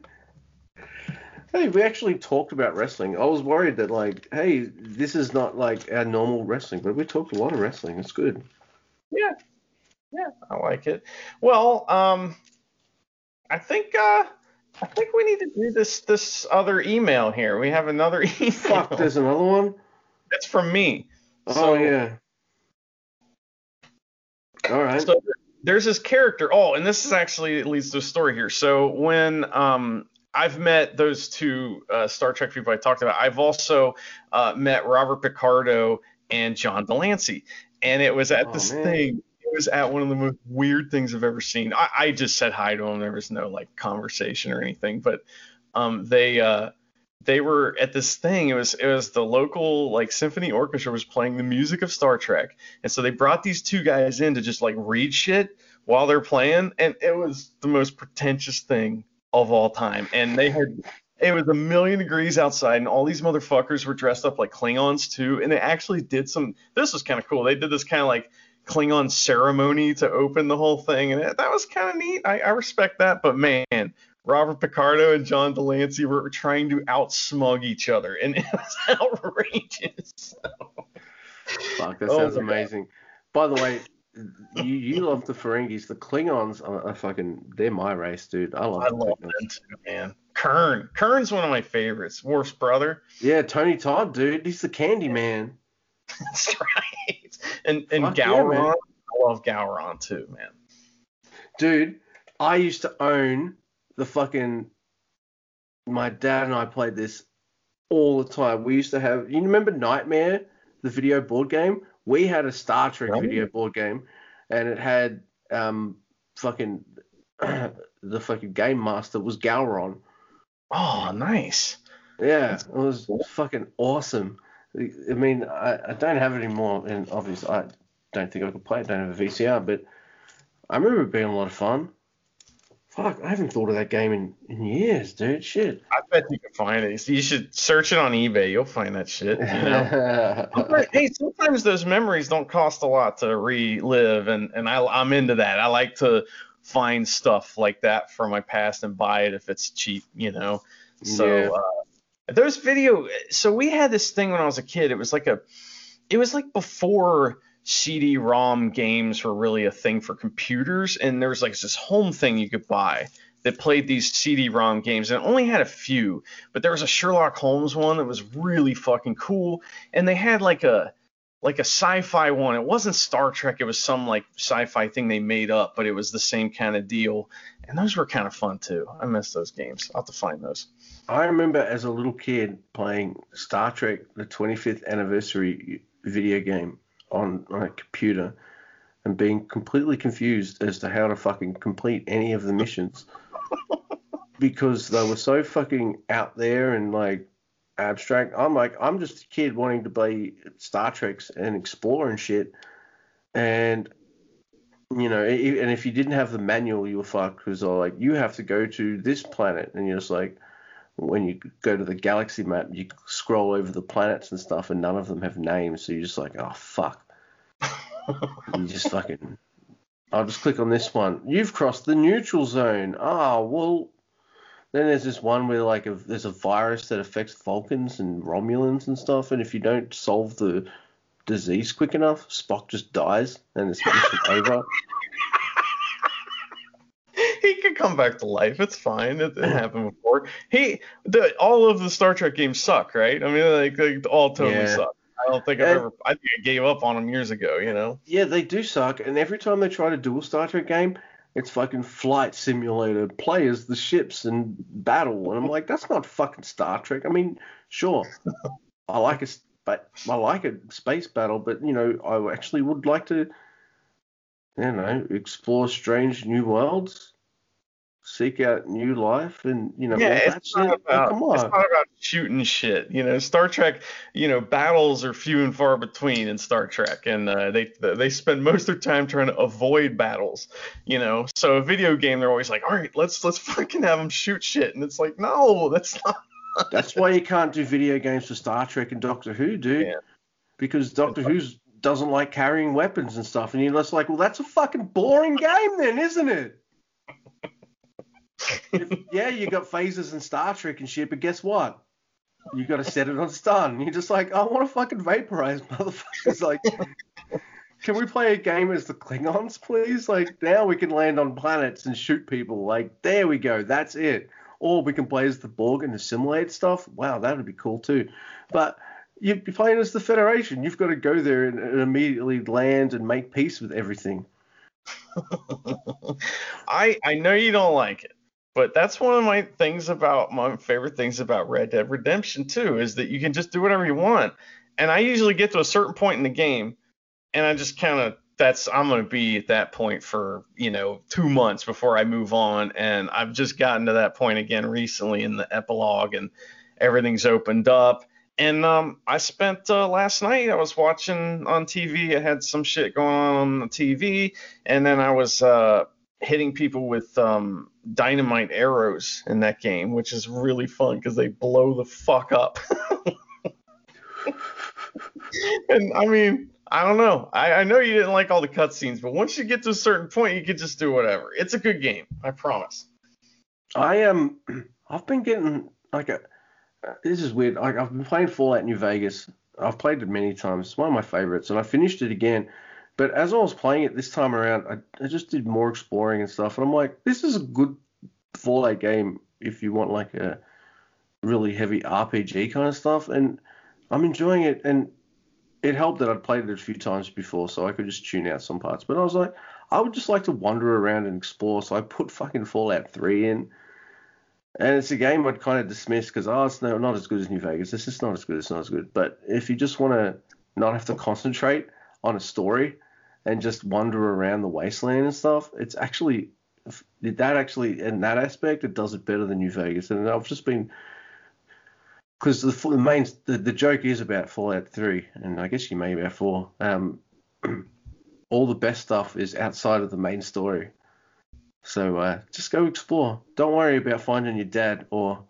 hey, we actually talked about wrestling. I was worried that like, hey, this is not like our normal wrestling, but we talked a lot of wrestling. It's good. Yeah. Yeah, I like it. Well, um I think uh I think we need to do this this other email here. We have another email. Fuck, there's another one. That's from me. Oh So- yeah. All right. So there's this character. Oh, and this is actually leads to a story here. So when um I've met those two uh, Star Trek people I talked about. I've also uh, met Robert Picardo and John de Lancie, and it was at Oh, this man. thing. It was at one of the most weird things I've ever seen. I, I just said hi to them. There was no like conversation or anything, but um, they uh, they were at this thing. It was it was the local like symphony orchestra was playing the music of Star Trek, and so they brought these two guys in to just like read shit while they're playing, and it was the most pretentious thing of all time. And they had it was a million degrees outside, and all these motherfuckers were dressed up like Klingons too, and they actually did some. This was kind of cool. They did this kind of like Klingon ceremony to open the whole thing, and that, that was kind of neat. I, I respect that, but man, Robert Picardo and John de Lancie were trying to outsmug each other, and it was outrageous. Fuck, that Oh sounds my God. amazing. By the way, you you love the Ferengis. The Klingons are, are fucking. They're my race, dude. I love. I the love them too, man. Kurn, Kurn's one of my favorites. Worf's brother. Yeah, Tony Todd, dude. He's the Candy Man. That's right. And and Fuck Gowron. man. I love Gowron too, man. Dude, I used to own the fucking. My dad and I played this all the time. We used to have. You remember Nightmare, the video board game? We had a Star Trek Oh. video board game, and it had um fucking the fucking game master was Gowron. Oh, nice. Yeah, it was fucking awesome. I mean, I, I don't have it anymore, and obviously I don't think I could play it. I don't have a VCR, but I remember it being a lot of fun. Fuck, I haven't thought of that game in, in years, dude. Shit. I bet you can find it. You should search it on eBay. You'll find that shit. You know. But, hey, sometimes those memories don't cost a lot to relive, and and I I'm into that. I like to find stuff like that from my past and buy it if it's cheap, you know. So Yeah. uh, those video. So we had this thing when I was a kid. It was like a, it was like before CD-ROM games were really a thing for computers, and there was like this home thing you could buy that played these CD-ROM games, and only had a few. But there was a Sherlock Holmes one that was really fucking cool, and they had like a like a sci-fi one. It wasn't Star Trek. It was some like sci-fi thing they made up, but it was the same kind of deal. And those were kind of fun too. I miss those games. I'll have to find those. I remember as a little kid playing Star Trek, the 25th anniversary video game on, on a computer and being completely confused as to how to fucking complete any of the missions because they were so fucking out there and like abstract. I'm like, I'm just a kid wanting to play Star Treks and explore and shit. And you know, and if you didn't have the manual, you were fucked because like, you have to go to this planet, and you're just like, when you go to the galaxy map, you scroll over the planets and stuff, and none of them have names, so you're just like, oh fuck. you just fucking. I'll just click on this one. You've crossed the neutral zone. Ah, well. Then there's this one where like a, there's a virus that affects Vulcans and Romulans and stuff, and if you don't solve the disease quick enough, Spock just dies and it's over. He could come back to life. It's fine. It, it happened before. He, the, all of the Star Trek games suck, right? I mean, like, they all totally Yeah. suck. I don't think I've And- ever. I think I gave up on them years ago. You know. Yeah, they do suck, and every time they try to do a Star Trek game, it's fucking flight simulator, players, the ships, and battle. And I'm like, that's not fucking Star Trek. I mean, sure, I like a, but I like a space battle, but you know, I actually would like to, you know, explore strange new worlds, seek out new life, and you know, Yeah, it's not, about, come it's on. not about shooting shit. You know, Star Trek. You know, battles are few and far between in Star Trek, and uh, they they spend most of their time trying to avoid battles. You know, so a video game, they're always like, all right, let's let's fucking have them shoot shit, and it's like, no, that's not. That's why you can't do video games for Star Trek and Doctor Who, dude. Yeah. Because Doctor Who doesn't like carrying weapons and stuff, and you're just like, well, that's a fucking boring game, then, isn't it? If- yeah, you got phasers and Star Trek and shit, but guess what? You got to set it on stun. You're just like, I want to fucking vaporize, motherfuckers. Like, can we play a game as the Klingons, please? Like, now we can land on planets and shoot people. Like, there we go. That's it. Or we can play as the Borg and assimilate stuff. Wow, that would be cool too. But you're playing as the Federation. You've got to go there and, and immediately land and make peace with everything. I I know you don't like it, but that's one of my things about my favorite things about Red Dead Redemption 2 is that you can just do whatever you want. And I usually get to a certain point in the game and I just kind of that's I'm going to be at that point for, you know, 2 months before I move on and I've just gotten to that point again recently in the epilogue and everything's opened up. And um, I spent uh, last night. I was watching on TV. I had some shit going on on the TV, and then I was uh, hitting people with um, dynamite arrows in that game, which is really fun because they blow the fuck up. and I mean, I don't know. I, I know you didn't like all the cutscenes, but once you get to a certain point, you can just do whatever. It's a good game, I promise. I am. Um, I've been getting like a. This is weird. Like I've been playing Fallout New Vegas. I've played it many times. It's one of my favorites, and I finished it again. But as I was playing it this time around, I, I just did more exploring and stuff, and I'm like, this is a good Fallout game if you want like a really heavy RPG kind of stuff, and I'm enjoying it. And it helped that I'd played it a few times before, so I could just tune out some parts. But I was like, I would just like to wander around and explore, so I put fucking Fallout 3 in. And it's a game I'd kind of dismiss because, oh, it's no, not as good as New Vegas. It's just not as good. It's not as good. But if you just want to not have to concentrate on a story and just wander around the wasteland and stuff, it's actually that actually in that aspect it does it better than New Vegas. And I've just been because the, the main the, the joke is about Fallout 3, and I guess you may about four. Um, all the best stuff is outside of the main story. So uh, just go explore. Don't worry about finding your dad or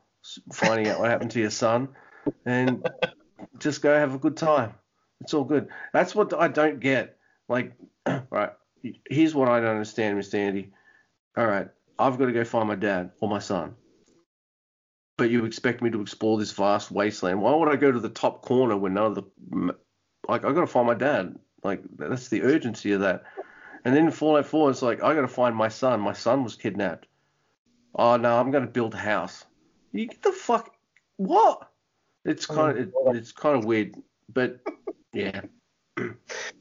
finding out what happened to your son, and just go have a good time. It's all good. That's what I don't get. Like, right, here's what I don't understand, Mr. Andy. All right, I've got to go find my dad or my son but you expect me to explore this vast wasteland. Why would I go to the top corner when none of the like I've got to find my dad. Like that's the urgency of that. And then Fallout 4, it's like I got to find my son. My son was kidnapped. Oh no, I'm going to build a house. You get the fuck what? It's kind of it, it's kind of weird, but yeah.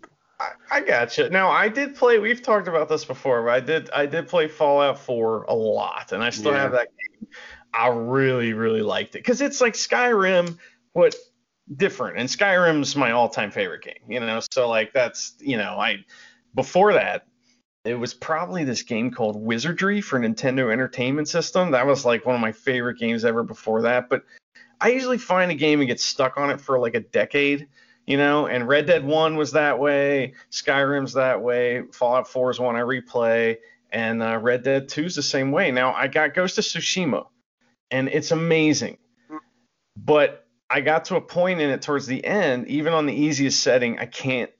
I, gotcha. Now I did play. We've talked about this before, but I did I did play Fallout 4 a lot, and I still Yeah. have that game. I really really liked it because it's like Skyrim, but different. And Skyrim's my all-time favorite game. You know, so like that's you know I before that it was probably this game called Wizardry for Nintendo Entertainment System. That was like one of my favorite games ever before that. But I usually find a game and get stuck on it for like a decade, you know. And Red Dead One was that way, Skyrim's that way, Fallout 4 is one I replay, and uh, Red Dead 2 is the same way. Now I got Ghost of Tsushima, and it's amazing, but I got to a point in it towards the end, even on the easiest setting, I can't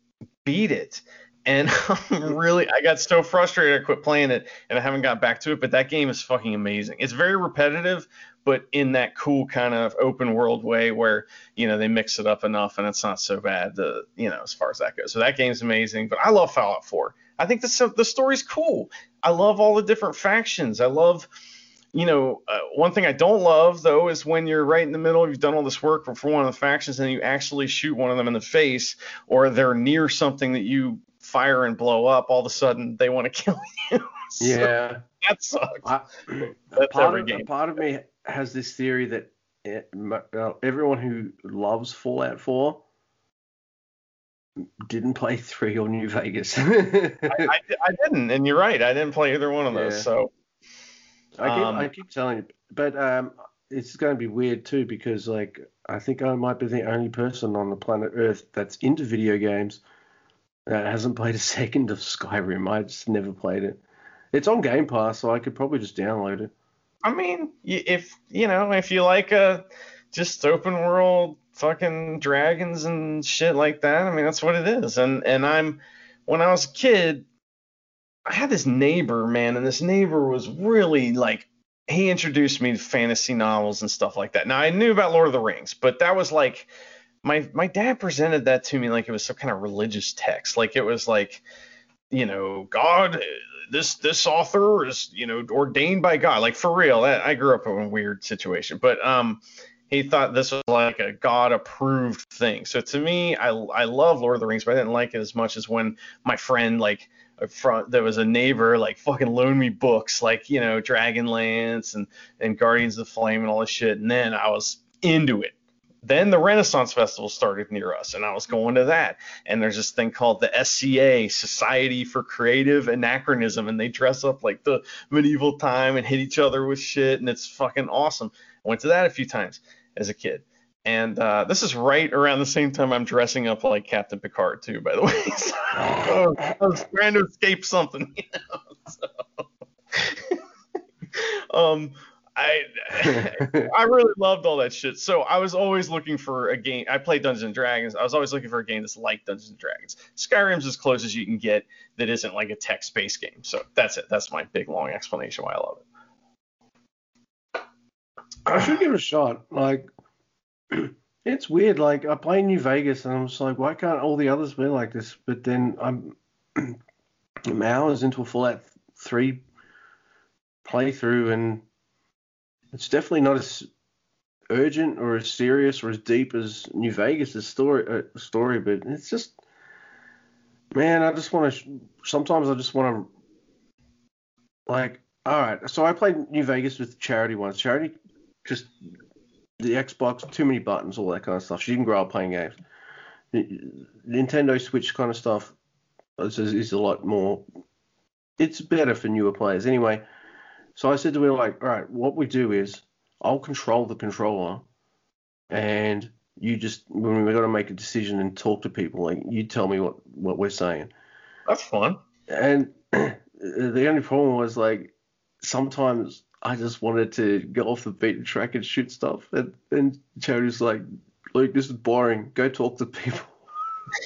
beat it. And I'm really, I got so frustrated, I quit playing it, and I haven't got back to it. But that game is fucking amazing. It's very repetitive, but in that cool kind of open world way where you know they mix it up enough, and it's not so bad. The you know as far as that goes. So that game's amazing. But I love Fallout 4. I think the the story's cool. I love all the different factions. I love you know, uh, one thing I don't love though is when you're right in the middle, you've done all this work for, one of the factions, and you actually shoot one of them in the face, or they're near something that you fire and blow up. All of a sudden, they want to kill you. So Yeah. that sucks. I, That's part every of, game. A part of me has this theory that it, uh, everyone who loves Fallout 4 didn't play 3 or New Vegas. I, I, I didn't, and you're right. I didn't play either one of those. Yeah. So I keep, Um, I keep telling you, but um, it's going to be weird too because like I think I might be the only person on the planet Earth that's into video games that hasn't played a second of Skyrim. I just never played it. It's on Game Pass, so I could probably just download it. I mean, if you know, if you like uh just open world fucking dragons and shit like that, I mean that's what it is. And and I'm when I was a kid, I had this neighbor, man, and this neighbor was really like he introduced me to fantasy novels and stuff like that. Now I knew about Lord of the Rings, but that was like my my dad presented that to me like it was some kind of religious text. Like it was like you know, God, this this author is you know ordained by God, like for real. I, I grew up in a weird situation, but um, he thought this was like a God approved thing. So to me, I I love Lord of the Rings, but I didn't like it as much as when my friend like a front there was a neighbor like fucking loaned me books like you know Dragonlance and and Guardians of the Flame and all this shit, and then I was into it. Then the Renaissance Festival started near us, and I was going to that. And there's this thing called the SCA, Society for Creative Anachronism, and they dress up like the medieval time and hit each other with shit, and it's fucking awesome. I went to that a few times as a kid. And uh, this is right around the same time I'm dressing up like Captain Picard too, by the way. So, I was trying to escape something, you know. So. um, I I really loved all that shit. So I was always looking for a game. I played Dungeons and Dragons. I was always looking for a game that's like Dungeons and Dragons. Skyrim's as close as you can get that isn't like a text-based game. So that's it. That's my big long explanation why I love it. I should give it a shot. Like, it's weird. Like, I play New Vegas, and I'm just like, why can't all the others be like this? But then I'm, I'm hours into a Fallout 3 playthrough, and it's definitely not as urgent or as serious or as deep as New Vegas' story. Uh, story, but it's just, man, I just want to. Sometimes I just want to, like, all right. So I played New Vegas with Charity once. Charity just the Xbox, too many buttons, all that kind of stuff. She didn't grow up playing games. Nintendo Switch kind of stuff is, is a lot more. It's better for newer players. Anyway, so I said to her, like, all right, what we do is I'll control the controller and you just, when we've got to make a decision and talk to people, like, you tell me what, what we're saying. That's fine. And the only problem was, like, sometimes I just wanted to get off the beaten track and shoot stuff. And, and Charity's like, Luke, this is boring. Go talk to people.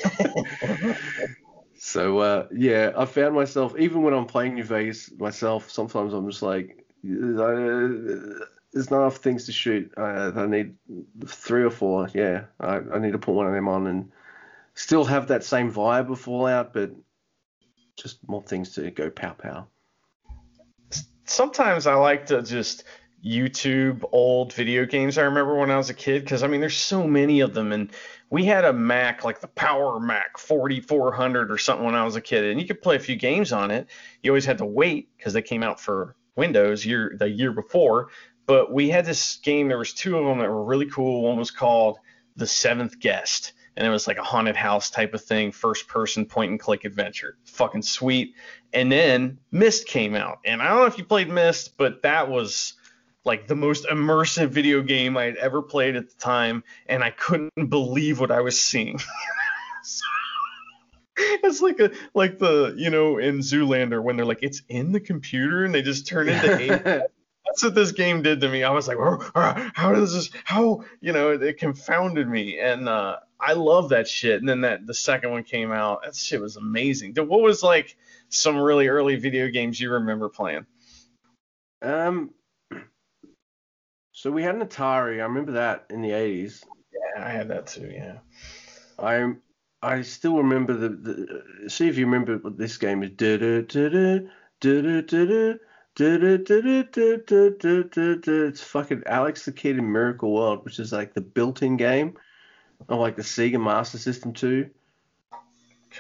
so uh, yeah, I found myself even when I'm playing New Vegas myself. Sometimes I'm just like, uh, there's not enough things to shoot. Uh, I need three or four. Yeah, I, I need to put one of them on and still have that same vibe of Fallout, but just more things to go pow pow sometimes I like to just YouTube old video games I remember when I was a kid because I mean there's so many of them and we had a Mac like the Power Mac 4400 or something when I was a kid and you could play a few games on it. You always had to wait because they came out for Windows year the year before. But we had this game. There was two of them that were really cool. One was called The Seventh Guest and it was like a haunted house type of thing, first person point and click adventure. Fucking sweet. And then Myst came out. And I don't know if you played Myst, but that was like the most immersive video game I had ever played at the time, and I couldn't believe what I was seeing. it's like a like the you know in Zoolander when they're like it's in the computer and they just turn into. That's what this game did to me. I was like, how does this? How you know? It, it confounded me, and uh, I love that shit. And then that the second one came out. That shit was amazing. What was like some really early video games you remember playing? Um, so we had an Atari. I remember that in the 80s. Yeah, I had that too. Yeah. I I still remember the, the see if you remember what this game is. It's fucking Alex the Kid in Miracle World, which is like the built-in game of like the Sega Master System 2.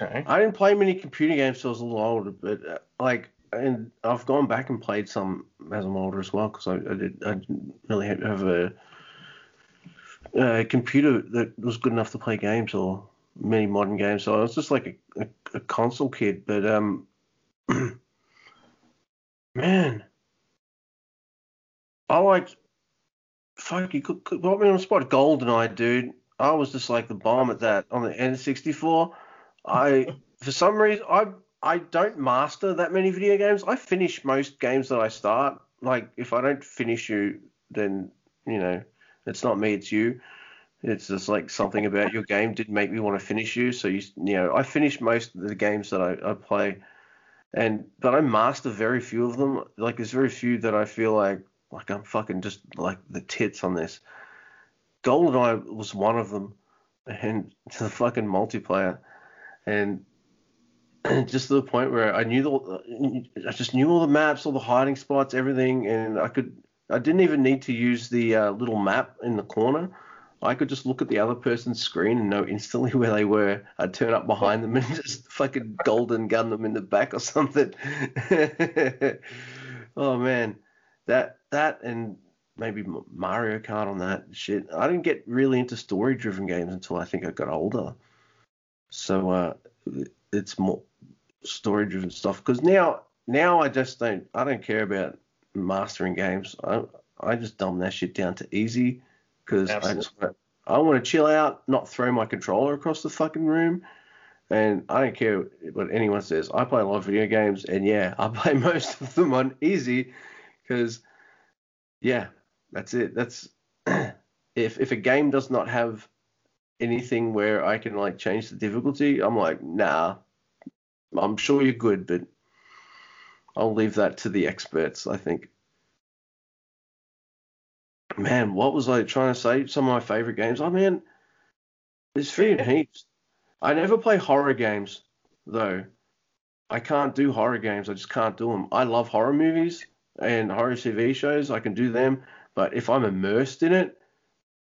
Okay. I didn't play many computer games till I was a little older, but uh, like, and I've gone back and played some as I'm older as well because I, I, did I didn't really have a, a computer that was good enough to play games or many modern games. So I was just like a, a, a console kid. But um, man, I liked fuck you could, could put me on the spot. GoldenEye, dude. I was just like the bomb at that on the N64. I for some reason I I don't master that many video games. I finish most games that I start. Like if I don't finish you, then you know it's not me, it's you. It's just like something about your game did make me want to finish you. So you you know I finish most of the games that I, I play, and but I master very few of them. Like there's very few that I feel like like I'm fucking just like the tits on this. GoldenEye was one of them, and to the fucking multiplayer, and just to the point where I knew the, I just knew all the maps, all the hiding spots, everything, and I could, I didn't even need to use the uh, little map in the corner. I could just look at the other person's screen and know instantly where they were. I'd turn up behind them and just fucking golden gun them in the back or something. oh man, that that and maybe Mario Kart on that shit. I didn't get really into story driven games until I think I got older. So uh, it's more story driven stuff because now now I just don't I don't care about mastering games. I I just dumb that shit down to easy because I just want I want to chill out, not throw my controller across the fucking room. And I don't care what anyone says. I play a lot of video games, and yeah, I play most of them on easy because yeah, that's it. That's if if a game does not have anything where I can like change the difficulty, I'm like, nah. I'm sure you're good, but I'll leave that to the experts, I think. Man, what was I trying to say? Some of my favorite games. Oh man, there's three heaps. I never play horror games though. I can't do horror games. I just can't do them. I love horror movies and horror TV shows. I can do them, but if I'm immersed in it,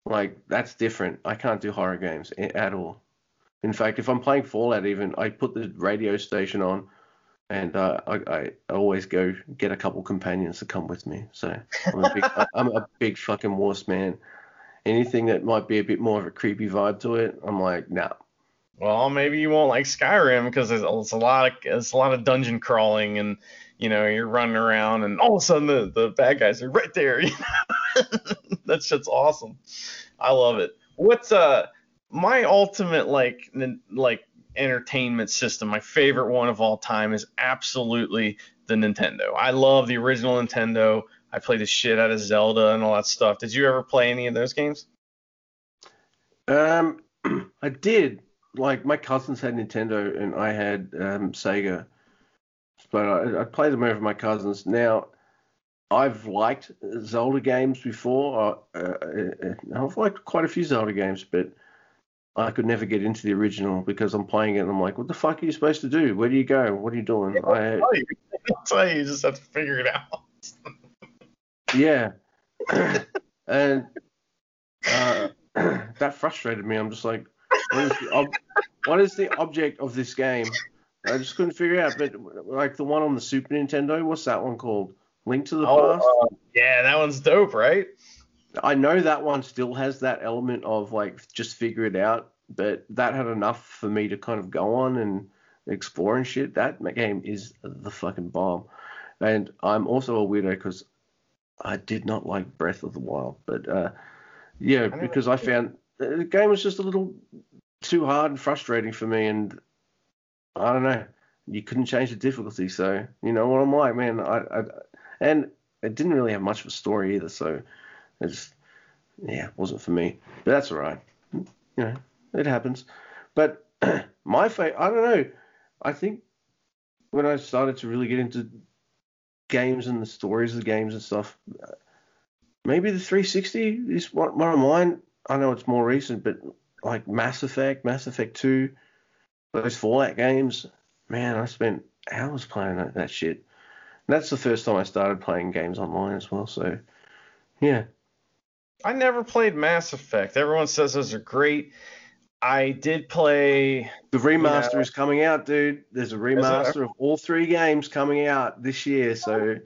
like that's different. I can't do horror games at all. In fact, if I'm playing Fallout, even I put the radio station on, and uh, I, I always go get a couple companions to come with me. So I'm a big, I'm a big fucking wuss man. Anything that might be a bit more of a creepy vibe to it, I'm like, nah. Well, maybe you won't like Skyrim because it's, it's a lot of it's a lot of dungeon crawling and you know you're running around and all of a sudden the, the bad guys are right there. You know? that shit's awesome. I love it. What's uh my ultimate like like entertainment system, my favorite one of all time is absolutely the Nintendo. I love the original Nintendo. I played the shit out of Zelda and all that stuff. Did you ever play any of those games? Um, I did. Like my cousins had Nintendo and I had um, Sega, but I, I played them over my cousins. Now, I've liked Zelda games before. Uh, uh, I've liked quite a few Zelda games, but I could never get into the original because I'm playing it and I'm like, what the fuck are you supposed to do? Where do you go? What are you doing? I, tell you. Tell you, you just have to figure it out. yeah. and uh, that frustrated me. I'm just like, what is, the ob- what is the object of this game? I just couldn't figure it out. But like the one on the Super Nintendo, what's that one called? Link to the oh, Past? Uh, yeah, that one's dope, right? I know that one still has that element of like just figure it out, but that had enough for me to kind of go on and explore and shit. That game is the fucking bomb. And I'm also a weirdo because I did not like Breath of the Wild, but uh, yeah, I because I found the game was just a little too hard and frustrating for me, and I don't know. You couldn't change the difficulty, so you know what I'm like, man. I, I and it didn't really have much of a story either, so it just, yeah, wasn't for me. But that's all right. You know, it happens. But my favorite, I don't know. I think when I started to really get into games and the stories of the games and stuff, maybe the 360 is one of mine. I know it's more recent, but like Mass Effect, Mass Effect 2, those Fallout games, man, I spent hours playing that, that shit. And that's the first time I started playing games online as well. So, yeah, I never played Mass Effect. Everyone says those are great. I did play. The remaster you know, is coming out, dude. There's a remaster of all three games coming out this year, so.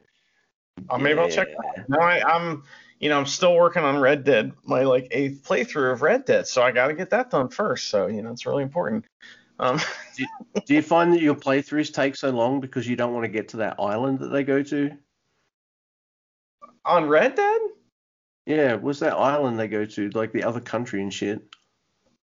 Uh, maybe yeah. I'll check. No, I, I'm, you know, I'm still working on Red Dead, my like eighth playthrough of Red Dead, so I got to get that done first. So you know, it's really important. Um, do, you, do you find that your playthroughs take so long because you don't want to get to that island that they go to? On Red Dead? Yeah, what's that island they go to? Like the other country and shit.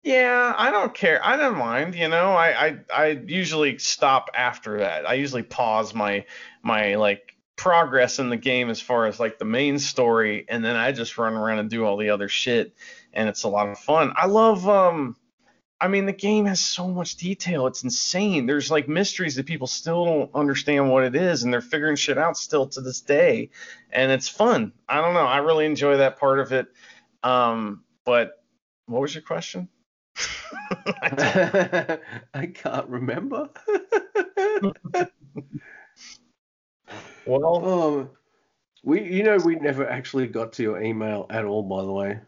Yeah, I don't care. I don't mind. You know, I, I I usually stop after that. I usually pause my my like progress in the game as far as like the main story, and then I just run around and do all the other shit, and it's a lot of fun. I love um I mean, the game has so much detail. It's insane. There's like mysteries that people still don't understand what it is, and they're figuring shit out still to this day. And it's fun. I don't know. I really enjoy that part of it. Um, but what was your question? I, I can't remember. well, um, we, you know, we never actually got to your email at all, by the way.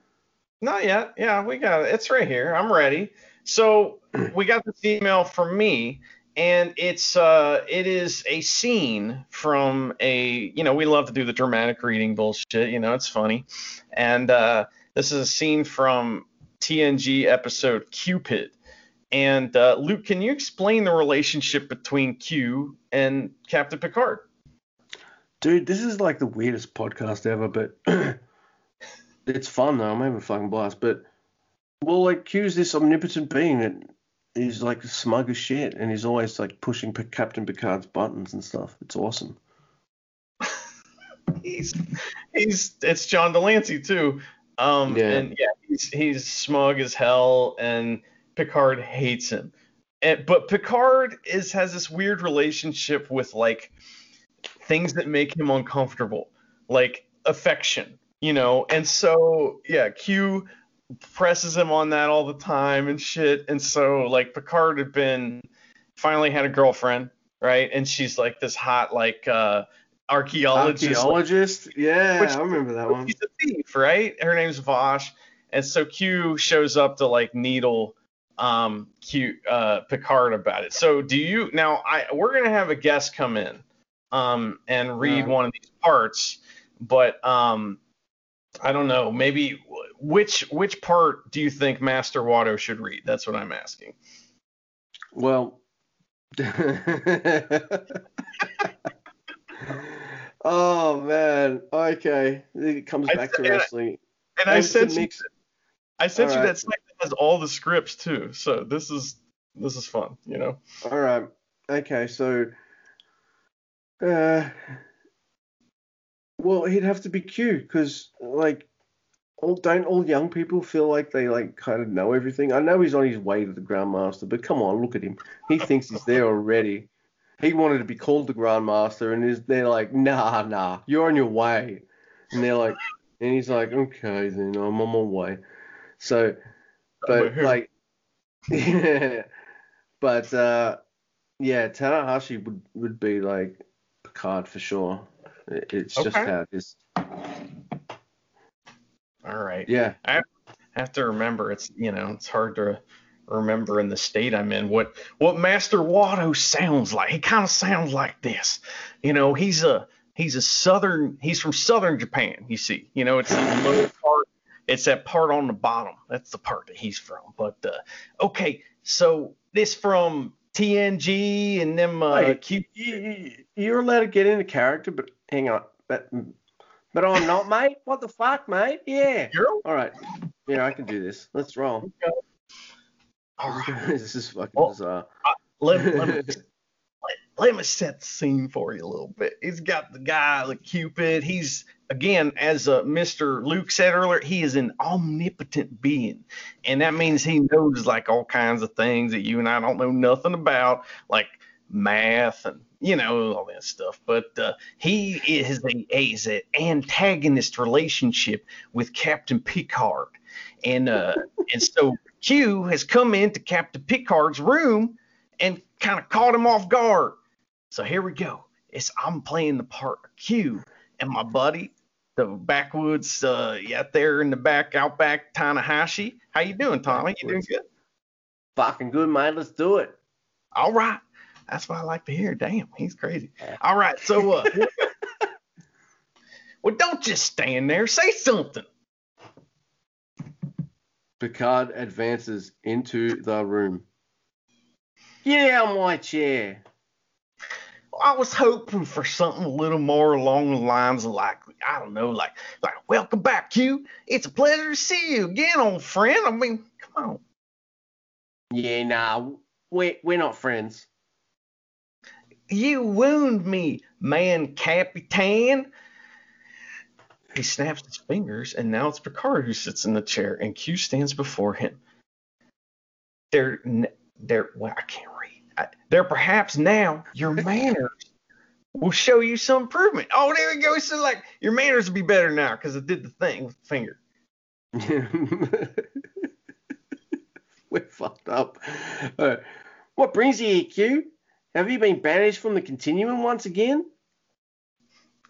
Not yet. Yeah, we got it. It's right here. I'm ready. So we got this email from me, and it's uh, it is a scene from a you know we love to do the dramatic reading bullshit. You know it's funny, and uh, this is a scene from TNG episode Qpid. And uh, Luke, can you explain the relationship between Q and Captain Picard? Dude, this is like the weirdest podcast ever, but it's fun though. I'm having a fucking blast. But well, like Q's this omnipotent being that is like smug as shit, and he's always like pushing Captain Picard's buttons and stuff. It's awesome. he's he's it's John de Lancie too. Um, Yeah. and yeah, he's he's smug as hell, and Picard hates him. And, but Picard is has this weird relationship with like things that make him uncomfortable, like affection, you know. And so yeah, Q presses him on that all the time and shit. And so like Picard had been finally had a girlfriend, right? And she's like this hot like uh archaeologist. like, Archaeologist? Yeah, Which- I remember that one. She's a thief, right? Her name's Vash, and so Q shows up to like needle um Q uh Picard about it. So do you now? I we're gonna have a guest come in um and read Yeah. one of these parts, but um I don't know. Maybe which which part do you think Master Watto should read? That's what I'm asking. Well. oh man. Okay. It comes I back to wrestling. And I a sent you. I sent you that site that has all the scripts too. So this is this is fun, you know. All right. Okay. So. Uh. Well, he'd have to be Q because, like, all, don't all young people feel like they like kind of know everything? I know he's on his way to the Grandmaster, but come on, look at him. He thinks he's there already. He wanted to be called the Grandmaster, and is they're like, nah, nah, you're on your way. And they're like, and he's like, okay, then I'm on my way. So, but like, yeah, but uh, yeah, Tanahashi would would be like Picard for sure. It- It's just Okay. how it is. All right. Yeah. I have to remember it's you know it's hard to remember in the state I'm in what what Master Watto sounds like. He kind of sounds like this. You know, he's a he's a southern he's from southern Japan. You see, you know, it's the low part. It's that part on the bottom. That's the part that he's from. But uh, okay, so this from TNG and them uh, Wait, Q- you, you, you're allowed to get into character, but hang on, but but I'm not, mate. What the fuck, mate? Yeah. All right. Yeah, I can do this. Let's roll. All right. this is fucking Well, bizarre. let, let, me, let, let me set the scene for you a little bit. He's got the guy, the Cupid. He's, again, as uh, Mr. Luke said earlier, he is an omnipotent being. And that means he knows like all kinds of things that you and I don't know nothing about, like math and, you know, all that stuff. But uh, he is a, is an antagonist relationship with Captain Picard. And, uh, and so Q has come into Captain Picard's room and kind of caught him off guard. So here we go. It's I'm playing the part of Q and my buddy, the backwoods, uh, out there in the back, outback Tanahashi. How you doing, Tommy? You doing good? Fucking good, mate. Let's do it. All right. That's what I like to hear. Damn, he's crazy. All right. So, uh, well, don't just stand there. Say something. Picard advances into the room. Get out of my chair. I was hoping for something a little more along the lines of like I don't know, like like welcome back, Q. It's a pleasure to see you again, old friend. I mean, come on. Yeah, nah, we we're not friends. You wound me, man, Capitan. He snaps his fingers, and now it's Picard who sits in the chair, and Q stands before him. They're, they're, well, I can't read. I, they're perhaps now your manners will show you some improvement. Oh, there we go. So, like, your manners will be better now because I did the thing with the finger. we're fucked up. Uh, what brings you here, Q? Have you been banished from the continuum once again?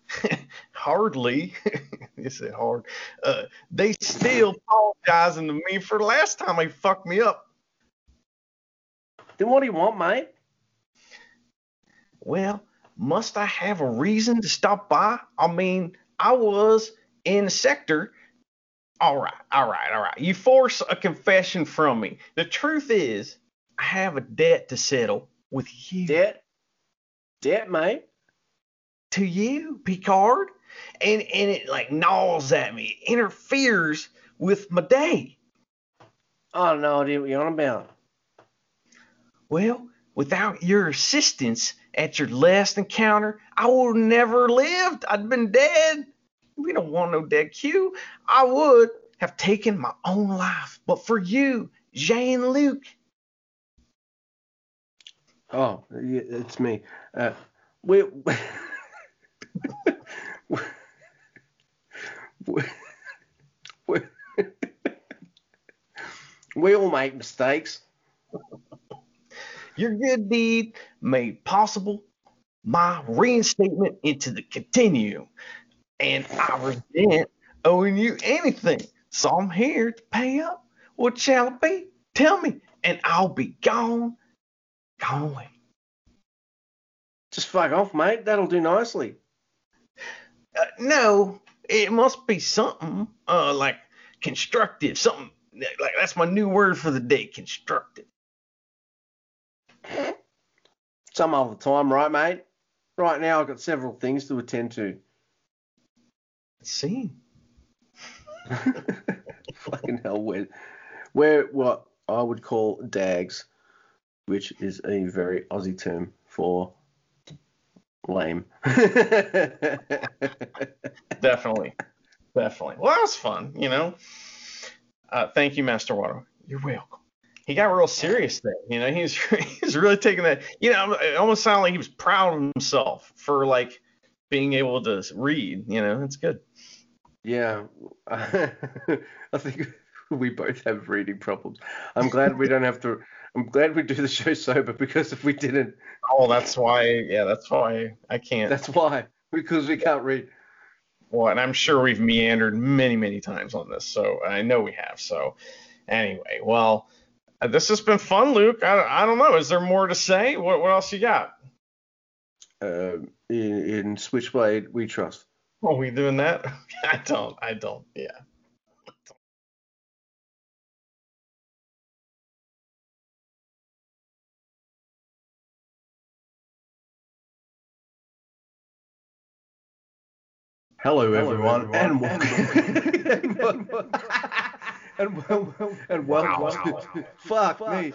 Hardly. said hard. Uh, they still apologizing to me for the last time they fucked me up. Then what do you want, mate? Well, must I have a reason to stop by? I mean, I was in the sector. All right, all right, all right. You force a confession from me. The truth is, I have a debt to settle with you. Debt? Debt, mate? To you, Picard. And and it like gnaws at me, interferes with my day. I don't know idea what you're on about. Well, without your assistance at your last encounter, I would never lived. I'd been dead. We don't want no dead Q. I would have taken my own life. But for you, Jean Luc, Oh, it's me. Uh, we, we, we, we all make mistakes. your good deed made possible my reinstatement into the continuum. And I resent owing you anything. So I'm here to pay up. What shall it be? Tell me, and I'll be gone, gone away. Just fuck off, mate. That'll do nicely. Uh, no, it must be something uh, like constructive. Something like that's my new word for the day, constructive. Some other time, right, mate? Right now, I've got several things to attend to. Let's see. Fucking hell, we're, we're what I would call dags, which is a very Aussie term for lame. Definitely. Definitely. Well, that was fun, you know. Uh, thank you, Master Watto. You're welcome. He got real serious there. You know, he's he's really taking that. You know, it almost sounded like he was proud of himself for like being able to read. You know, it's good. yeah, I think we both have reading problems. I'm glad we don't have to. I'm glad we do the show sober because if we didn't, Oh, that's why. Yeah, that's why I can't. that's why because we can't read. Well, and I'm sure we've meandered many, many times on this, so I know we have. So, anyway, well, uh, this has been fun, Luke. I, I don't know. Is there more to say? What, what else you got? Uh, in, in Switchblade, we trust. Are we doing that? I don't. I don't. Yeah. Hello, everyone, and welcome. and welcome. and welcome. And welcome. Wow. Fuck me.